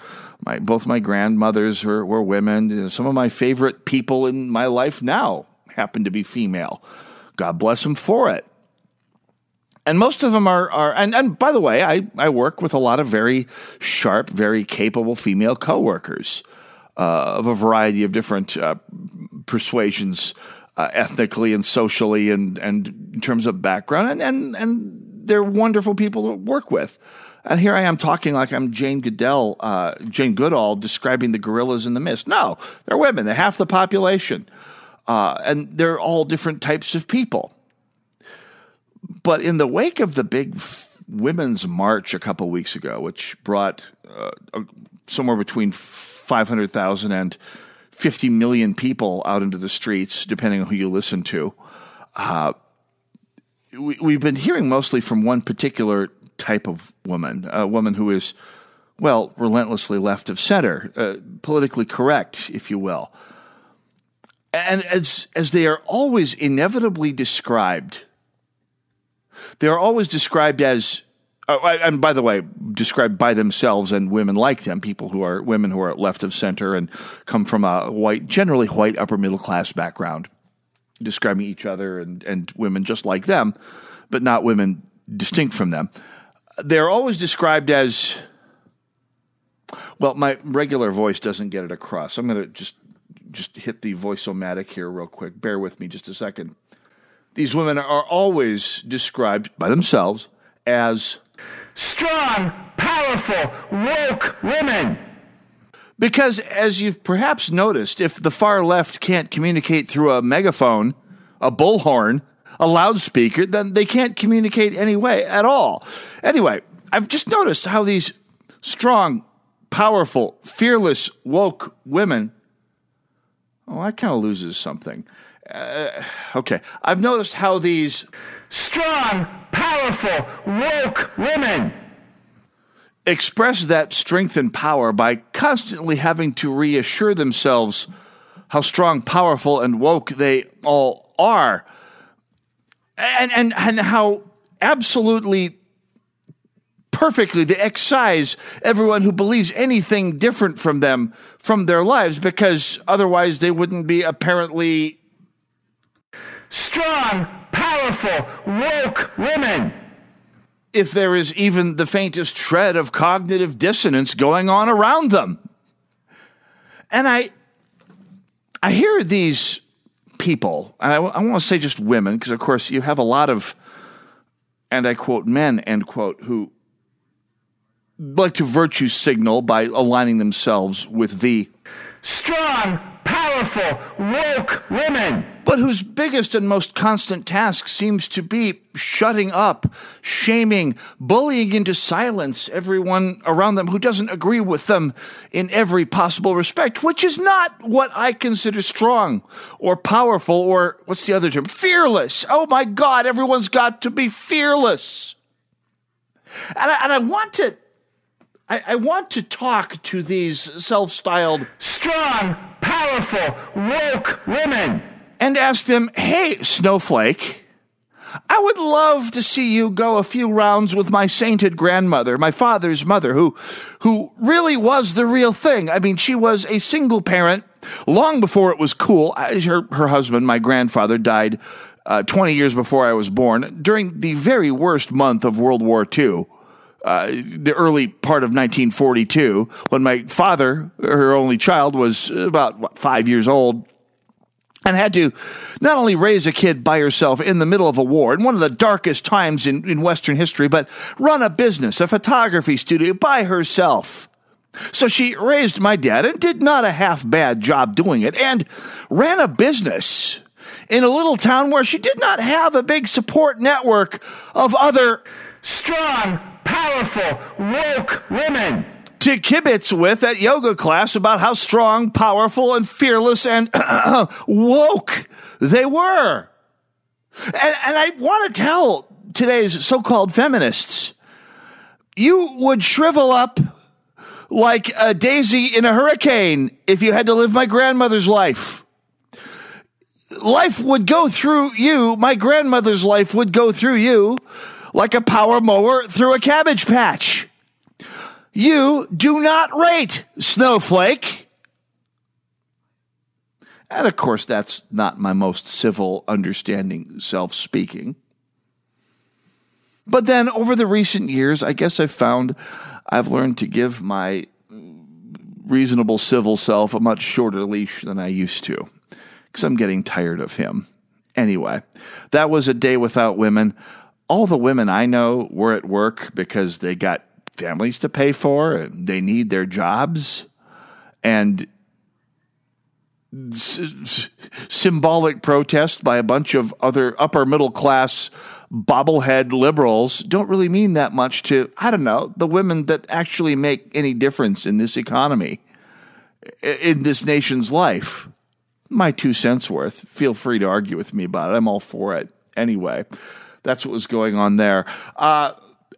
my, both my grandmothers were, were women. You know, some of my favorite people in my life now happen to be female. God bless them for it and most of them are, are and, and by the way, I, I work with a lot of very sharp, very capable female coworkers uh, of a variety of different uh, persuasions, uh, ethnically and socially, and, and in terms of background, and, and, and they're wonderful people to work with. And here I am talking like I'm Jane Goodall, uh, Jane Goodall describing the gorillas in the mist. No, they're women. They're half the population. Uh, and they're all different types of people. But in the wake of the big women's march a couple weeks ago, which brought uh, somewhere between 500,000 and 50 million people out into the streets, depending on who you listen to, uh, we, have been hearing mostly from one particular type of woman, a woman who is, well, relentlessly left of center, uh, politically correct, if you will. And as, as they are always inevitably described they're always described as uh, and by the way, described by themselves and women like them, people who are women who are left of center and come from a white, generally white upper middle class background, describing each other and, and women just like them, but not women distinct from them. They're always described as well, my regular voice doesn't get it across. I'm going to just just hit the voice-o-matic here real quick. Bear with me just a second. These women are always described by themselves as strong, powerful, woke women. Because, as you've perhaps noticed, if the far left can't communicate through a megaphone, a bullhorn, a loudspeaker, then they can't communicate anyway at all. Anyway, I've just noticed how these strong, powerful, fearless, woke women, oh, that kind of loses something. Uh, okay, I've noticed how these strong, powerful, woke women express that strength and power by constantly having to reassure themselves how strong, powerful, and woke they all are. And, and, and how absolutely perfectly they excise everyone who believes anything different from them from their lives because otherwise they wouldn't be apparently strong, powerful, woke women. If there is even the faintest shred of cognitive dissonance going on around them. And I, I hear these people, and I, I want to say just women, because of course you have a lot of, and I quote, men, end quote, who like to virtue signal by aligning themselves with the strong, powerful, woke women. But whose biggest and most constant task seems to be shutting up, shaming, bullying into silence everyone around them who doesn't agree with them in every possible respect, which is not what I consider strong or powerful or what's the other term? Fearless. Oh my God, everyone's got to be fearless. And I, and I want to I, I, want to talk to these self styled strong, powerful, woke women and ask them, hey, Snowflake, I would love to see you go a few rounds with my sainted grandmother, my father's mother, who, who really was the real thing. I mean, she was a single parent long before it was cool. Her, her husband, my grandfather, died uh, 20 years before I was born during the very worst month of World War II uh, the early part of 1942 when my father, her only child, was about what, five years old and had to not only raise a kid by herself in the middle of a war, in one of the darkest times in, in Western history, but run a business, a photography studio by herself. So she raised my dad and did not a half bad job doing it and ran a business in a little town where she did not have a big support network of other strong, powerful, woke women. to kibitz with at yoga class about how strong, powerful, and fearless and woke they were. And, and I want to tell today's so called feminists you would shrivel up like a daisy in a hurricane if you had to live my grandmother's life. Life would go through you, my grandmother's life would go through you like a power mower through a cabbage patch. You do not rate, Snowflake. And of course, that's not my most civil, understanding self speaking. But then over the recent years, I guess I've found I've learned to give my reasonable civil self a much shorter leash than I used to because I'm getting tired of him. Anyway, that was a day without women. All the women I know were at work because they got families to pay for and they need their jobs. And s- symbolic protest by a bunch of other upper middle class bobblehead liberals don't really mean that much to, I don't know, the women that actually make any difference in this economy, in this nation's life. My two cents worth. Feel free to argue with me about it. I'm all for it. Anyway, that's what was going on there. Uh,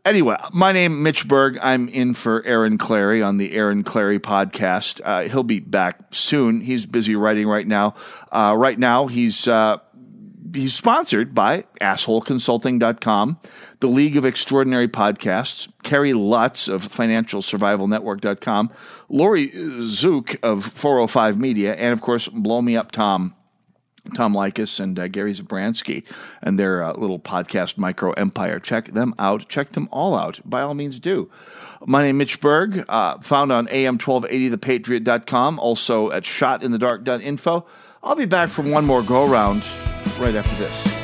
Anyway, my name Mitch Berg. I'm in for Aaron Clarey on the Aaron Clarey podcast. Uh, he'll be back soon. He's busy writing right now. Uh, right now, he's uh, he's sponsored by assholeconsulting.com, the League of Extraordinary Podcasts, Kerry Lutz of financialsurvivalnetwork.com, Lori Zook of 405 Media, and of course, Blow Me Up Tom Tom Leykis and uh, Gary Zabransky and their uh, little podcast, Micro Empire. Check them out. Check them all out. By all means, do. My name is Mitch Berg, uh, found on AM1280thepatriot.com, also at shotinthedark.info. I'll be back for one more go round right after this.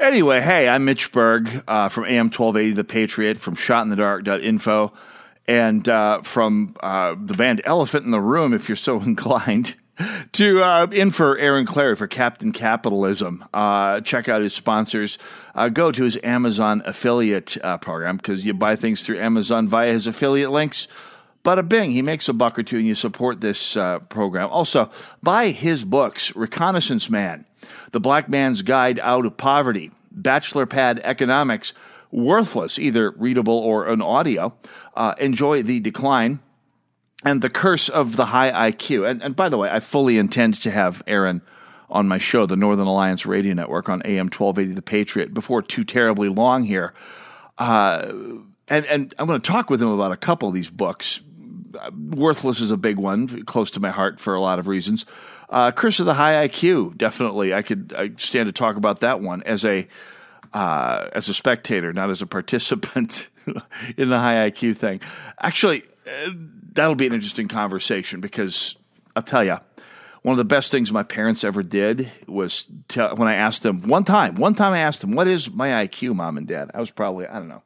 Anyway, hey, I'm Mitch Berg uh, from AM 1280 The Patriot, from shotinthedark.info, and uh, from uh, the band Elephant in the Room, if you're so inclined, to uh, in for Aaron Clarey for Captain Capitalism. Uh, check out his sponsors. Uh, go to his Amazon affiliate program because you buy things through Amazon via his affiliate links. Bada bing, he makes a buck or two and you support this uh, program. Also, buy his books Reconnaissance Man, The Black Man's Guide Out of Poverty, Bachelor Pad Economics, Worthless, either readable or an audio. Uh, Enjoy the Decline, and The Curse of the High IQ. And, and by the way, I fully intend to have Aaron on my show, the Northern Alliance Radio Network on AM 1280 The Patriot, before too terribly long here. Uh, and, and I'm going to talk with him about a couple of these books. Worthless is a big one, close to my heart for a lot of reasons. Uh, Curse of the High IQ, definitely. I could I stand to talk about that one as a uh, as a spectator, not as a participant in the high IQ thing. Actually, uh, that'll be an interesting conversation because I'll tell you, one of the best things my parents ever did was when I asked them one time, one time I asked them, "What is my IQ, mom and dad?" I was probably I don't know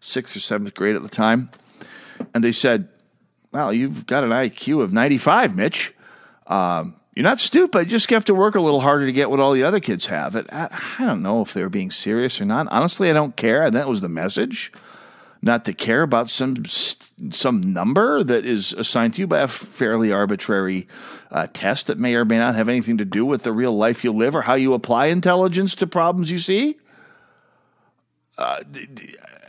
sixth or seventh grade at the time, and they said, "Well, you've got an IQ of ninety five, Mitch." Um, you're not stupid. You just have to work a little harder to get what all the other kids have. It, I, I don't know if they were being serious or not. Honestly, I don't care. And that was the message. Not to care about some some number that is assigned to you by a fairly arbitrary uh, test that may or may not have anything to do with the real life you live or how you apply intelligence to problems you see. Uh,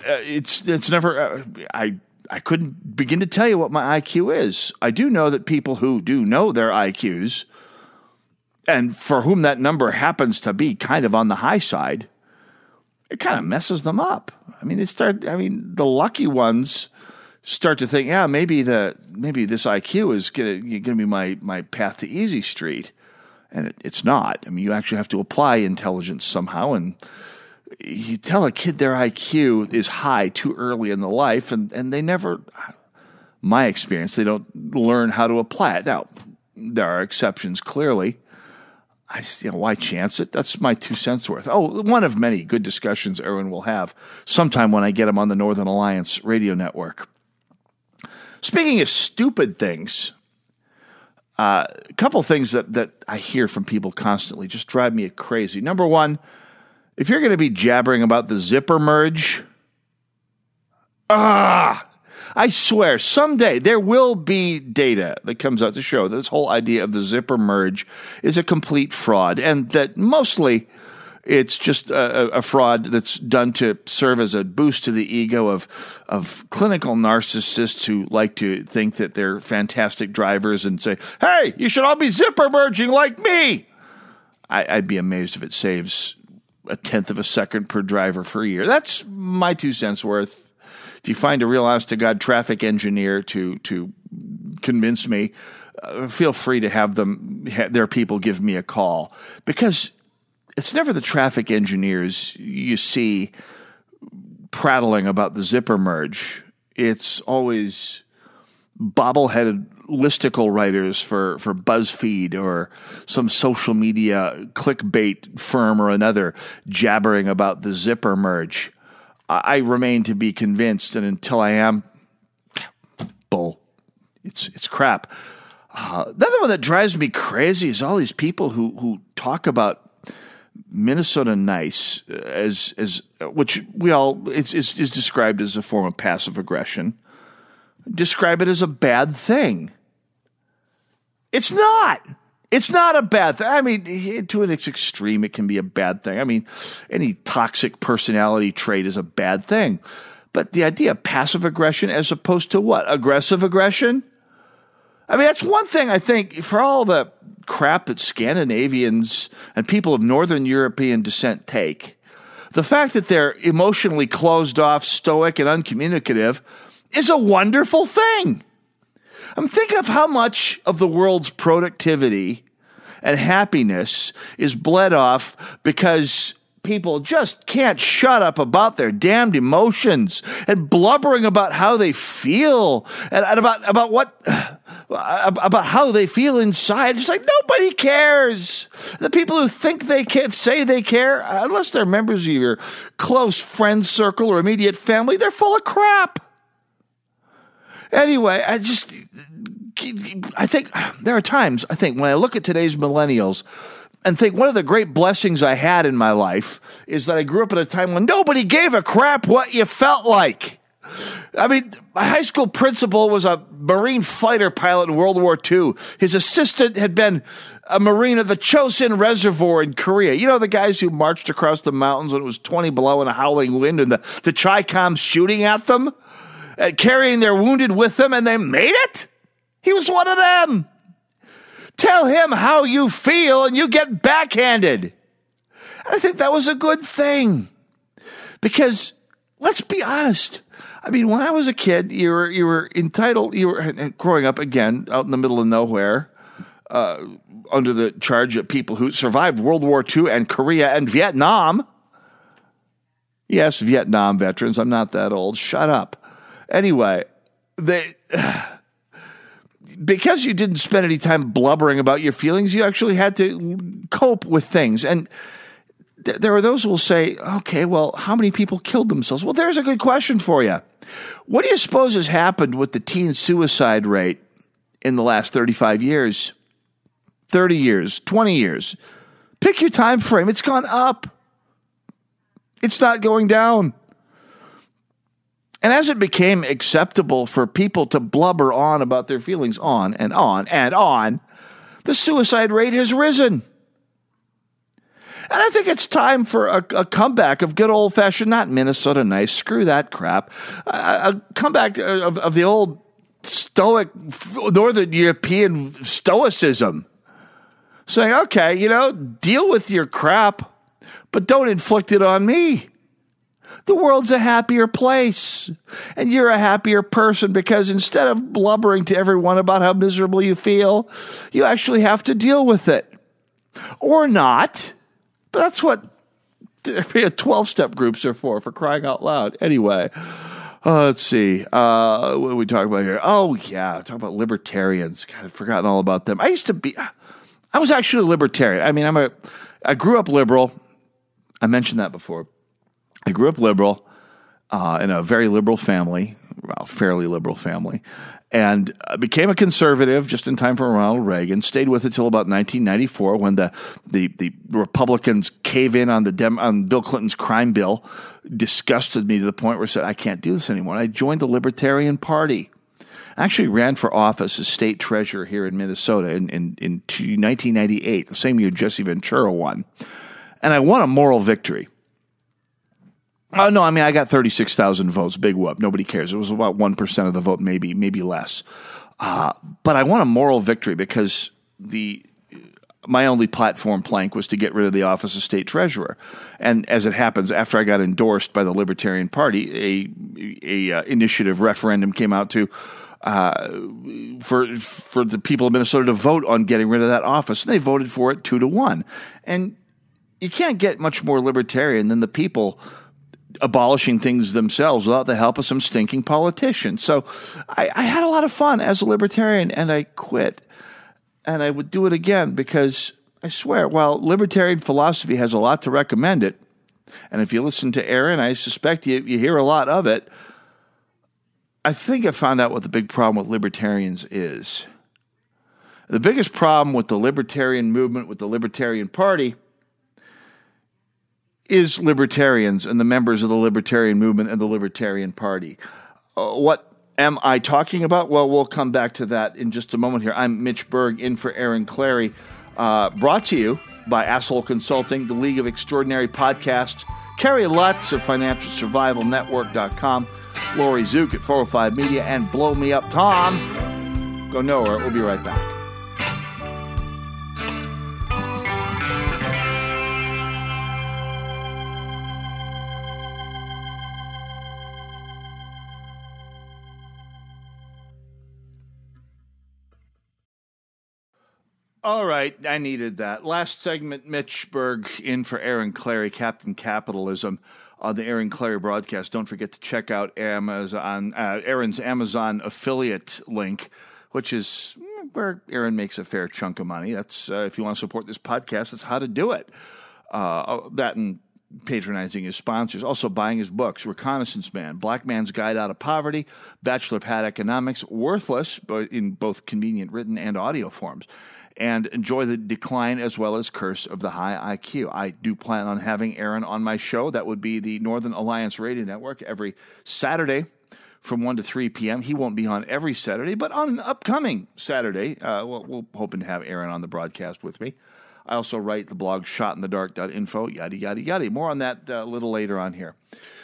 it's it's never. Uh, I I couldn't begin to tell you what my IQ is. I do know that people who do know their IQs and for whom that number happens to be kind of on the high side, it kind of messes them up. I mean, they start. I mean, the lucky ones start to think, yeah, maybe the maybe this IQ is gonna gonna be my my path to easy street, and it, it's not. I mean, you actually have to apply intelligence somehow, and you tell a kid their IQ is high too early in the life, and, and they never, my experience, they don't learn how to apply it. Now, there are exceptions clearly. I, you know, why chance it? That's my two cents worth. Oh, one of many good discussions Erwin will have sometime when I get him on the Northern Alliance radio network. Speaking of stupid things, uh, a couple things that, that I hear from people constantly just drive me crazy. Number one, if you're going to be jabbering about the zipper merge, ah, I swear someday there will be data that comes out to show that this whole idea of the zipper merge is a complete fraud and that mostly it's just a, a, fraud that's done to serve as a boost to the ego of of clinical narcissists who like to think that they're fantastic drivers and say, "Hey, you should all be zipper merging like me." I, I'd be amazed if it saves a tenth of a second per driver per year. That's my two cents worth. If you find a real honest to God traffic engineer to to convince me, uh, feel free to have them ha- their people give me a call because it's never the traffic engineers you see prattling about the zipper merge. It's always bobbleheaded listicle writers for, for BuzzFeed or some social media clickbait firm or another jabbering about the zipper merge. I remain to be convinced, and until I am, bull. It's it's crap. Uh, another one that drives me crazy is all these people who who talk about Minnesota nice as as which we all is, is is described as a form of passive aggression. Describe it as a bad thing. It's not. It's not a bad thing. I mean, to an extreme, it can be a bad thing. I mean, any toxic personality trait is a bad thing. But the idea of passive aggression as opposed to what? Aggressive aggression? I mean, that's one thing I think for all the crap that Scandinavians and people of Northern European descent take, the fact that they're emotionally closed off, stoic, and uncommunicative is a wonderful thing. I mean, think of how much of the world's productivity and happiness is bled off because people just can't shut up about their damned emotions and blubbering about how they feel and, and about about what about how they feel inside. It's like nobody cares. The people who think they can't say they care, unless they're members of your close friend circle or immediate family, they're full of crap. Anyway, I just I think there are times I think when I look at today's millennials and think one of the great blessings I had in my life is that I grew up at a time when nobody gave a crap what you felt like. I mean, my high school principal was a Marine fighter pilot in World War II. His assistant had been a Marine of the Chosin Reservoir in Korea. You know, the guys who marched across the mountains when it was 20 below and a howling wind and the, the Chi-Coms shooting at them, uh, carrying their wounded with them, and they made it? He was one of them. Tell him how you feel and you get backhanded. And I think that was a good thing. Because let's be honest. I mean, when I was a kid, you were you were entitled. You were growing up again out in the middle of nowhere, uh, under the charge of people who survived World War II and Korea and Vietnam. Yes, Vietnam veterans. I'm not that old. Shut up. Anyway, they. because you didn't spend any time blubbering about your feelings, you actually had to cope with things. And th- there are those who will say, okay, well, how many people killed themselves? Well, there's a good question for you. What do you suppose has happened with the teen suicide rate in the last 35 years? 30 years, 20 years. Pick your time frame. It's gone up. It's not going down. And as it became acceptable for people to blubber on about their feelings on and on and on, the suicide rate has risen. And I think it's time for a, a comeback of good old fashioned, not Minnesota nice, screw that crap, a, comeback of, of the old stoic Northern European stoicism. Saying, okay, you know, deal with your crap, but don't inflict it on me the world's a happier place. And you're a happier person because instead of blubbering to everyone about how miserable you feel, you actually have to deal with it. Or not. But that's what 12 step groups are for, for crying out loud. Anyway, uh, let's see. Uh, what we talking about here? Oh, yeah. Talk about libertarians. God, I've forgotten all about them. I used to be, I was actually a libertarian. I mean, I'm a, I grew up liberal. I mentioned that before. I grew up liberal uh, in a very liberal family, well, fairly liberal family, and became a conservative just in time for Ronald Reagan. Stayed with it till about 1994 when the the, the Republicans cave in on the Dem- on Bill Clinton's crime bill. Disgusted me to the point where I said I can't do this anymore. I joined the Libertarian Party. I actually ran for office as state treasurer here in Minnesota in, in, in 1998, the same year Jesse Ventura won. And I won a moral victory. Oh no, I mean I got thirty six thousand votes. Big whoop. Nobody cares. It was about one percent of the vote, maybe maybe less. Uh, but I won a moral victory because the my only platform plank was to get rid of the office of state treasurer. And as it happens, after I got endorsed by the Libertarian Party, a a uh, initiative referendum came out to. Uh, for for the people of Minnesota to vote on getting rid of that office, and they voted for it two to one. And you can't get much more libertarian than the people abolishing things themselves without the help of some stinking politicians. So I, I, had a lot of fun as a libertarian and I quit. And I would do it again because I swear, while libertarian philosophy has a lot to recommend it, and if you listen to Aaron, I suspect you, you hear a lot of it. I think I found out what the big problem with libertarians is. The biggest problem with the libertarian movement, with the Libertarian Party, is libertarians and the members of the libertarian movement and the Libertarian Party. Uh, what am I talking about? Well, we'll come back to that in just a moment here. I'm Mitch Berg in for Aaron Clarey, uh, brought to you by Asshole Consulting, the League of Extraordinary Podcasts, Kerry Lutz of Financial Survival Network.com, Lori Zook at 405 Media, and Blow Me Up Tom. Go nowhere. We'll be right back. All right, I needed that. Last segment, Mitch Berg in for Aaron Clarey, Captain Capitalism on the Aaron Clarey broadcast. Don't forget to check out Amazon, uh, Aaron's Amazon affiliate link, which is where Aaron makes a fair chunk of money. That's uh, if you want to support this podcast, that's how to do it. Uh, that and patronizing his sponsors, also buying his books, Reconnaissance Man, Black Man's Guide Out of Poverty, Bachelor Pad Economics, worthless but in both convenient written and audio forms and enjoy the decline as well as curse of the high IQ. I do plan on having Aaron on my show. That would be the Northern Alliance Radio Network every Saturday from 1 to 3 p.m. He won't be on every Saturday, but on an upcoming Saturday, uh, we'll, we'll hoping to have Aaron on the broadcast with me. I also write the blog shotinthedark.info, yada, yada, yada. More on that uh, a little later on here.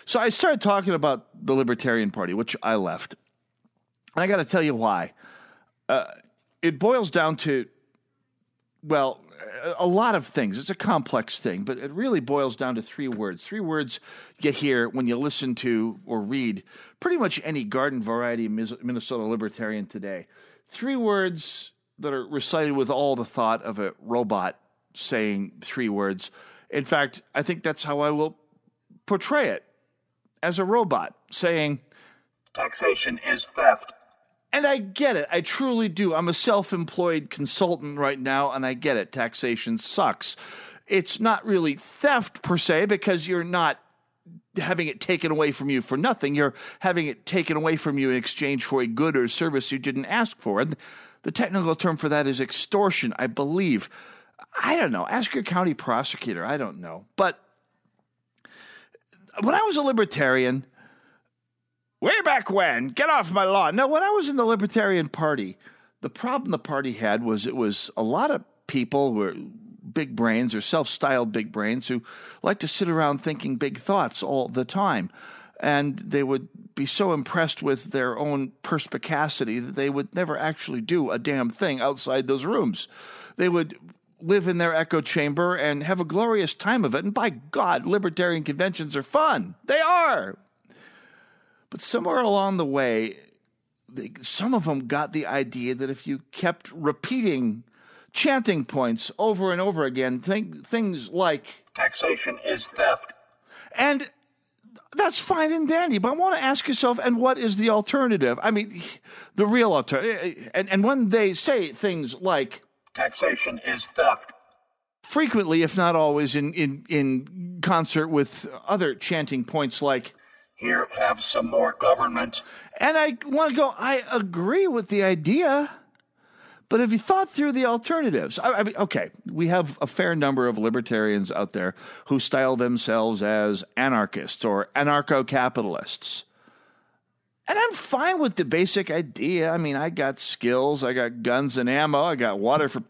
So I started talking about the Libertarian Party, which I left. And I got to tell you why. Uh, it boils down to well, a lot of things. It's a complex thing, but it really boils down to three words. Three words you hear when you listen to or read pretty much any garden variety Minnesota libertarian today. Three words that are recited with all the thought of a robot saying three words. In fact, I think that's how I will portray it as a robot saying, Taxation is theft. And I get it. I truly do. I'm a self employed consultant right now, and I get it. Taxation sucks. It's not really theft per se because you're not having it taken away from you for nothing. You're having it taken away from you in exchange for a good or service you didn't ask for. And the technical term for that is extortion, I believe. I don't know. Ask your county prosecutor. I don't know. But when I was a libertarian, way back when, get off my lawn. No, when I was in the Libertarian Party, the problem the party had was it was a lot of people were big brains or self-styled big brains who like to sit around thinking big thoughts all the time. And they would be so impressed with their own perspicacity that they would never actually do a damn thing outside those rooms. They would live in their echo chamber and have a glorious time of it. And by god libertarian conventions are fun. They are but somewhere along the way, they, some of them got the idea that if you kept repeating chanting points over and over again, think, things like Taxation is theft. and that's fine and dandy, but I want to ask yourself, and what is the alternative? I mean, the real alternative. Eh, eh, and, and when they say things like, Taxation is theft. frequently, if not always, in, in, in concert with other chanting points like, Here, have some more government. and I want to go, I agree with the idea, but have you thought through the alternatives? I, I mean, okay, we have a fair number of libertarians out there who style themselves as anarchists or anarcho capitalists. And I'm fine with the basic idea. I mean, I got skills, I got guns and ammo, I got water for.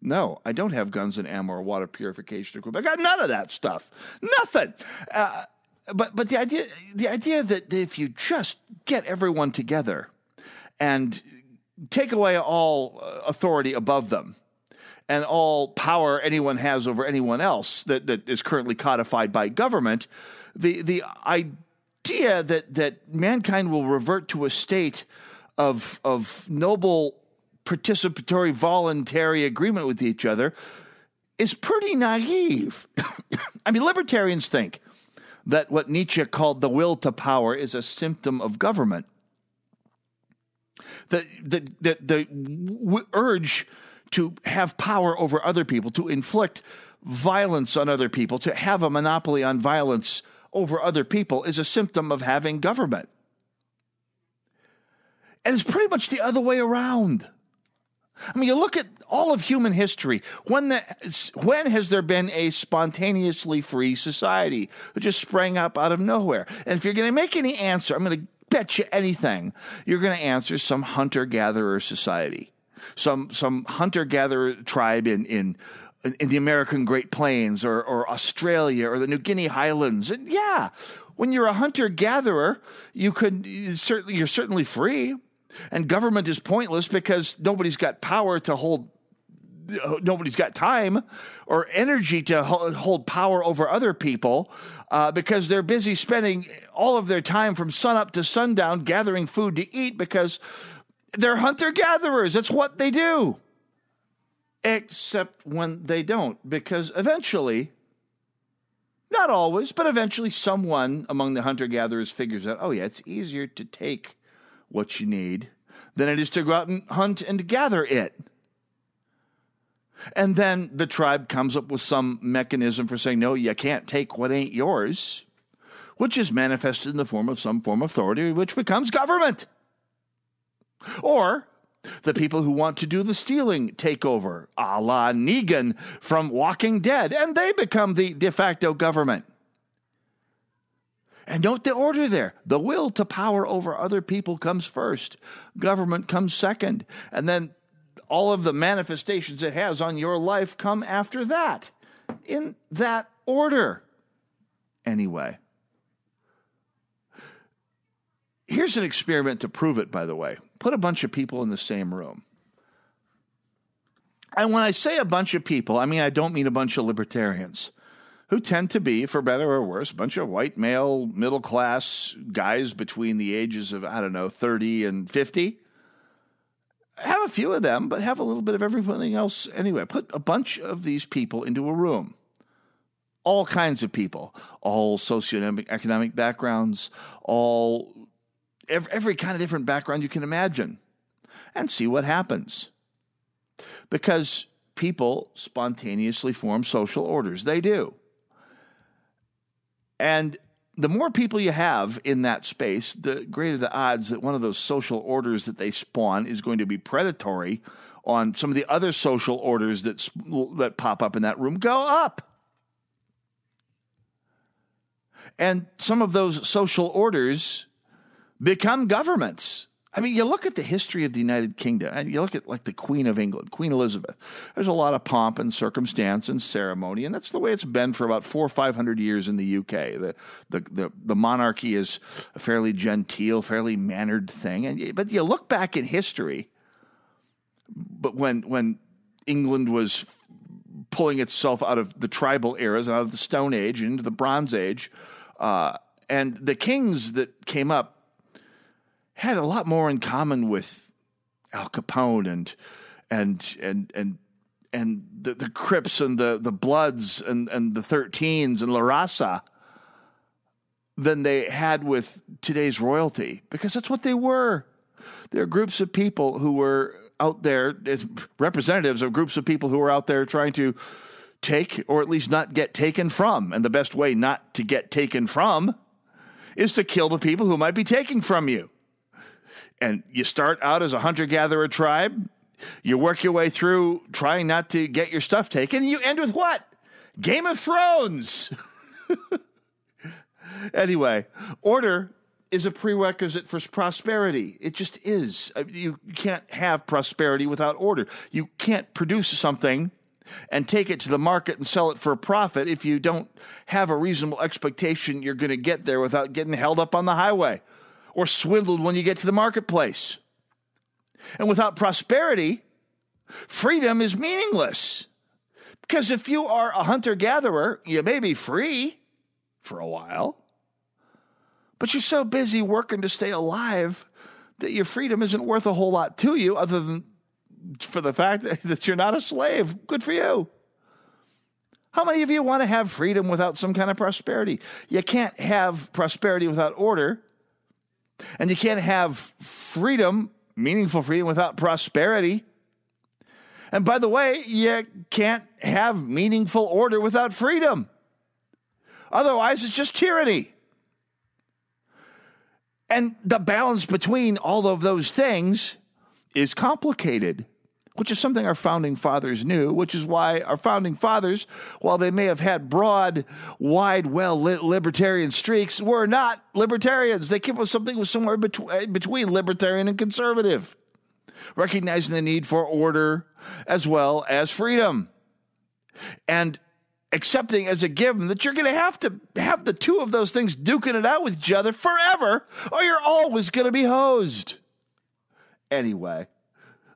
No, I don't have guns and ammo or water purification equipment. I got none of that stuff. Nothing. Uh, but but the idea the idea that if you just get everyone together and take away all uh, authority above them and all power anyone has over anyone else that, that is currently codified by government, the the idea that that mankind will revert to a state of of noble participatory voluntary agreement with each other is pretty naive. I mean, libertarians think that what Nietzsche called the will to power is a symptom of government the the the, the urge to have power over other people, to inflict violence on other people, to have a monopoly on violence over other people is a symptom of having government. And it's pretty much the other way around. I mean, you look at all of human history. When the, when has there been a spontaneously free society that just sprang up out of nowhere? And if you're going to make any answer, I'm going to bet you anything, you're going to answer some hunter gatherer society, some some hunter gatherer tribe in in in the American Great Plains or or Australia or the New Guinea Highlands. And yeah, when you're a hunter gatherer, you could certainly you're certainly free, and government is pointless because nobody's got power to hold nobody's got time or energy to hold power over other people uh, because they're busy spending all of their time from sunup to sundown gathering food to eat because they're hunter gatherers. That's what they do. Except when they don't, because eventually, not always, but eventually, someone among the hunter gatherers figures out oh, yeah, it's easier to take what you need than it is to go out and hunt and gather it. And then the tribe comes up with some mechanism for saying, no, you can't take what ain't yours, which is manifested in the form of some form of authority, which becomes government. Or the people who want to do the stealing take over, a la Negan from Walking Dead, and they become the de facto government. And note the order there. The will to power over other people comes first. Government comes second. And then all of the manifestations it has on your life come after that, in that order. Anyway, here's an experiment to prove it, by the way. Put a bunch of people in the same room. And when I say a bunch of people, I mean, I don't mean a bunch of libertarians who tend to be, for better or worse, a bunch of white male, middle class guys between the ages of, I don't know, 30 and 50 have a few of them, but have a little bit of everything else anyway. Put a bunch of these people into a room. All kinds of people, all socioeconomic backgrounds, all every, every kind of different background you can imagine, and see what happens. Because people spontaneously form social orders. They do. And the more people you have in that space, the greater the odds that one of those social orders that they spawn is going to be predatory on some of the other social orders that that pop up in that room go up. And some of those social orders become governments. I mean, you look at the history of the United Kingdom, and you look at like the Queen of England, Queen Elizabeth. There's a lot of pomp and circumstance and ceremony, and that's the way it's been for about four or five hundred years in the UK. The the the, the monarchy is a fairly genteel, fairly mannered thing, and but you look back in history. But when when England was pulling itself out of the tribal eras, out of the Stone Age into the Bronze Age, uh, and the kings that came up had a lot more in common with Al Capone and and and and and the, the Crips and the, the Bloods and, and the 13s and La Raza than they had with today's royalty because that's what they were. They're groups of people who were out there, representatives of groups of people who were out there trying to take or at least not get taken from. And the best way not to get taken from is to kill the people who might be taking from you. And you start out as a hunter gatherer tribe, you work your way through trying not to get your stuff taken, and you end with what? Game of Thrones. anyway, order is a prerequisite for prosperity. It just is. Uh, you can't have prosperity without order. You can't produce something and take it to the market and sell it for a profit if you don't have a reasonable expectation you're going to get there without getting held up on the highway or swindled when you get to the marketplace. And without prosperity, freedom is meaningless. Because if you are a hunter gatherer, you may be free for a while, but you're so busy working to stay alive that your freedom isn't worth a whole lot to you other than for the fact that you're not a slave. Good for you. How many of you want to have freedom without some kind of prosperity? You can't have prosperity without order, and you can't have freedom, meaningful freedom, without prosperity. And by the way, you can't have meaningful order without freedom. Otherwise, it's just tyranny. And the balance between all of those things is complicated, which is something our founding fathers knew, which is why our founding fathers, while they may have had broad, wide, well lit libertarian streaks, were not libertarians. They came up with something was somewhere between, eh, between libertarian and conservative, recognizing the need for order as well as freedom. And accepting as a given that you're going to have to have the two of those things duking it out with each other forever, or you're always going to be hosed. Anyway,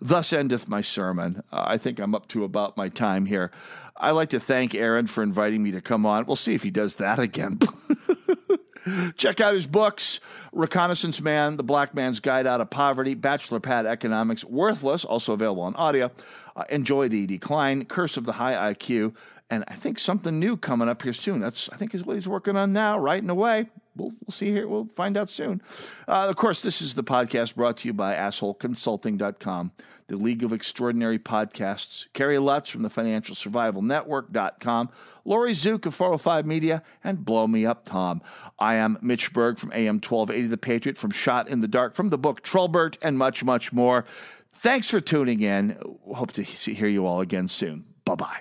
thus endeth my sermon. Uh, I think I'm up to about my time here. I'd like to thank Aaron for inviting me to come on. We'll see if he does that again. Check out his books Reconnaissance Man, The Black Man's Guide Out of Poverty, Bachelor Pad Economics, Worthless, also available on audio. Uh, Enjoy the Decline, Curse of the High IQ, and I think something new coming up here soon. That's I think is what he's working on now, writing away. We'll, we'll see here. We'll find out soon. Uh, of course, this is the podcast brought to you by assholeconsulting.com, the League of Extraordinary Podcasts. Kerry Lutz from the Financial Survival Network.com, Lori Zook of 405 Media, and Blow Me Up Tom. I am Mitch Berg from AM 1280 The Patriot, from Shot in the Dark, from the book Trulbert, and much, much more. Thanks for tuning in. Hope to see, hear you all again soon. Bye bye.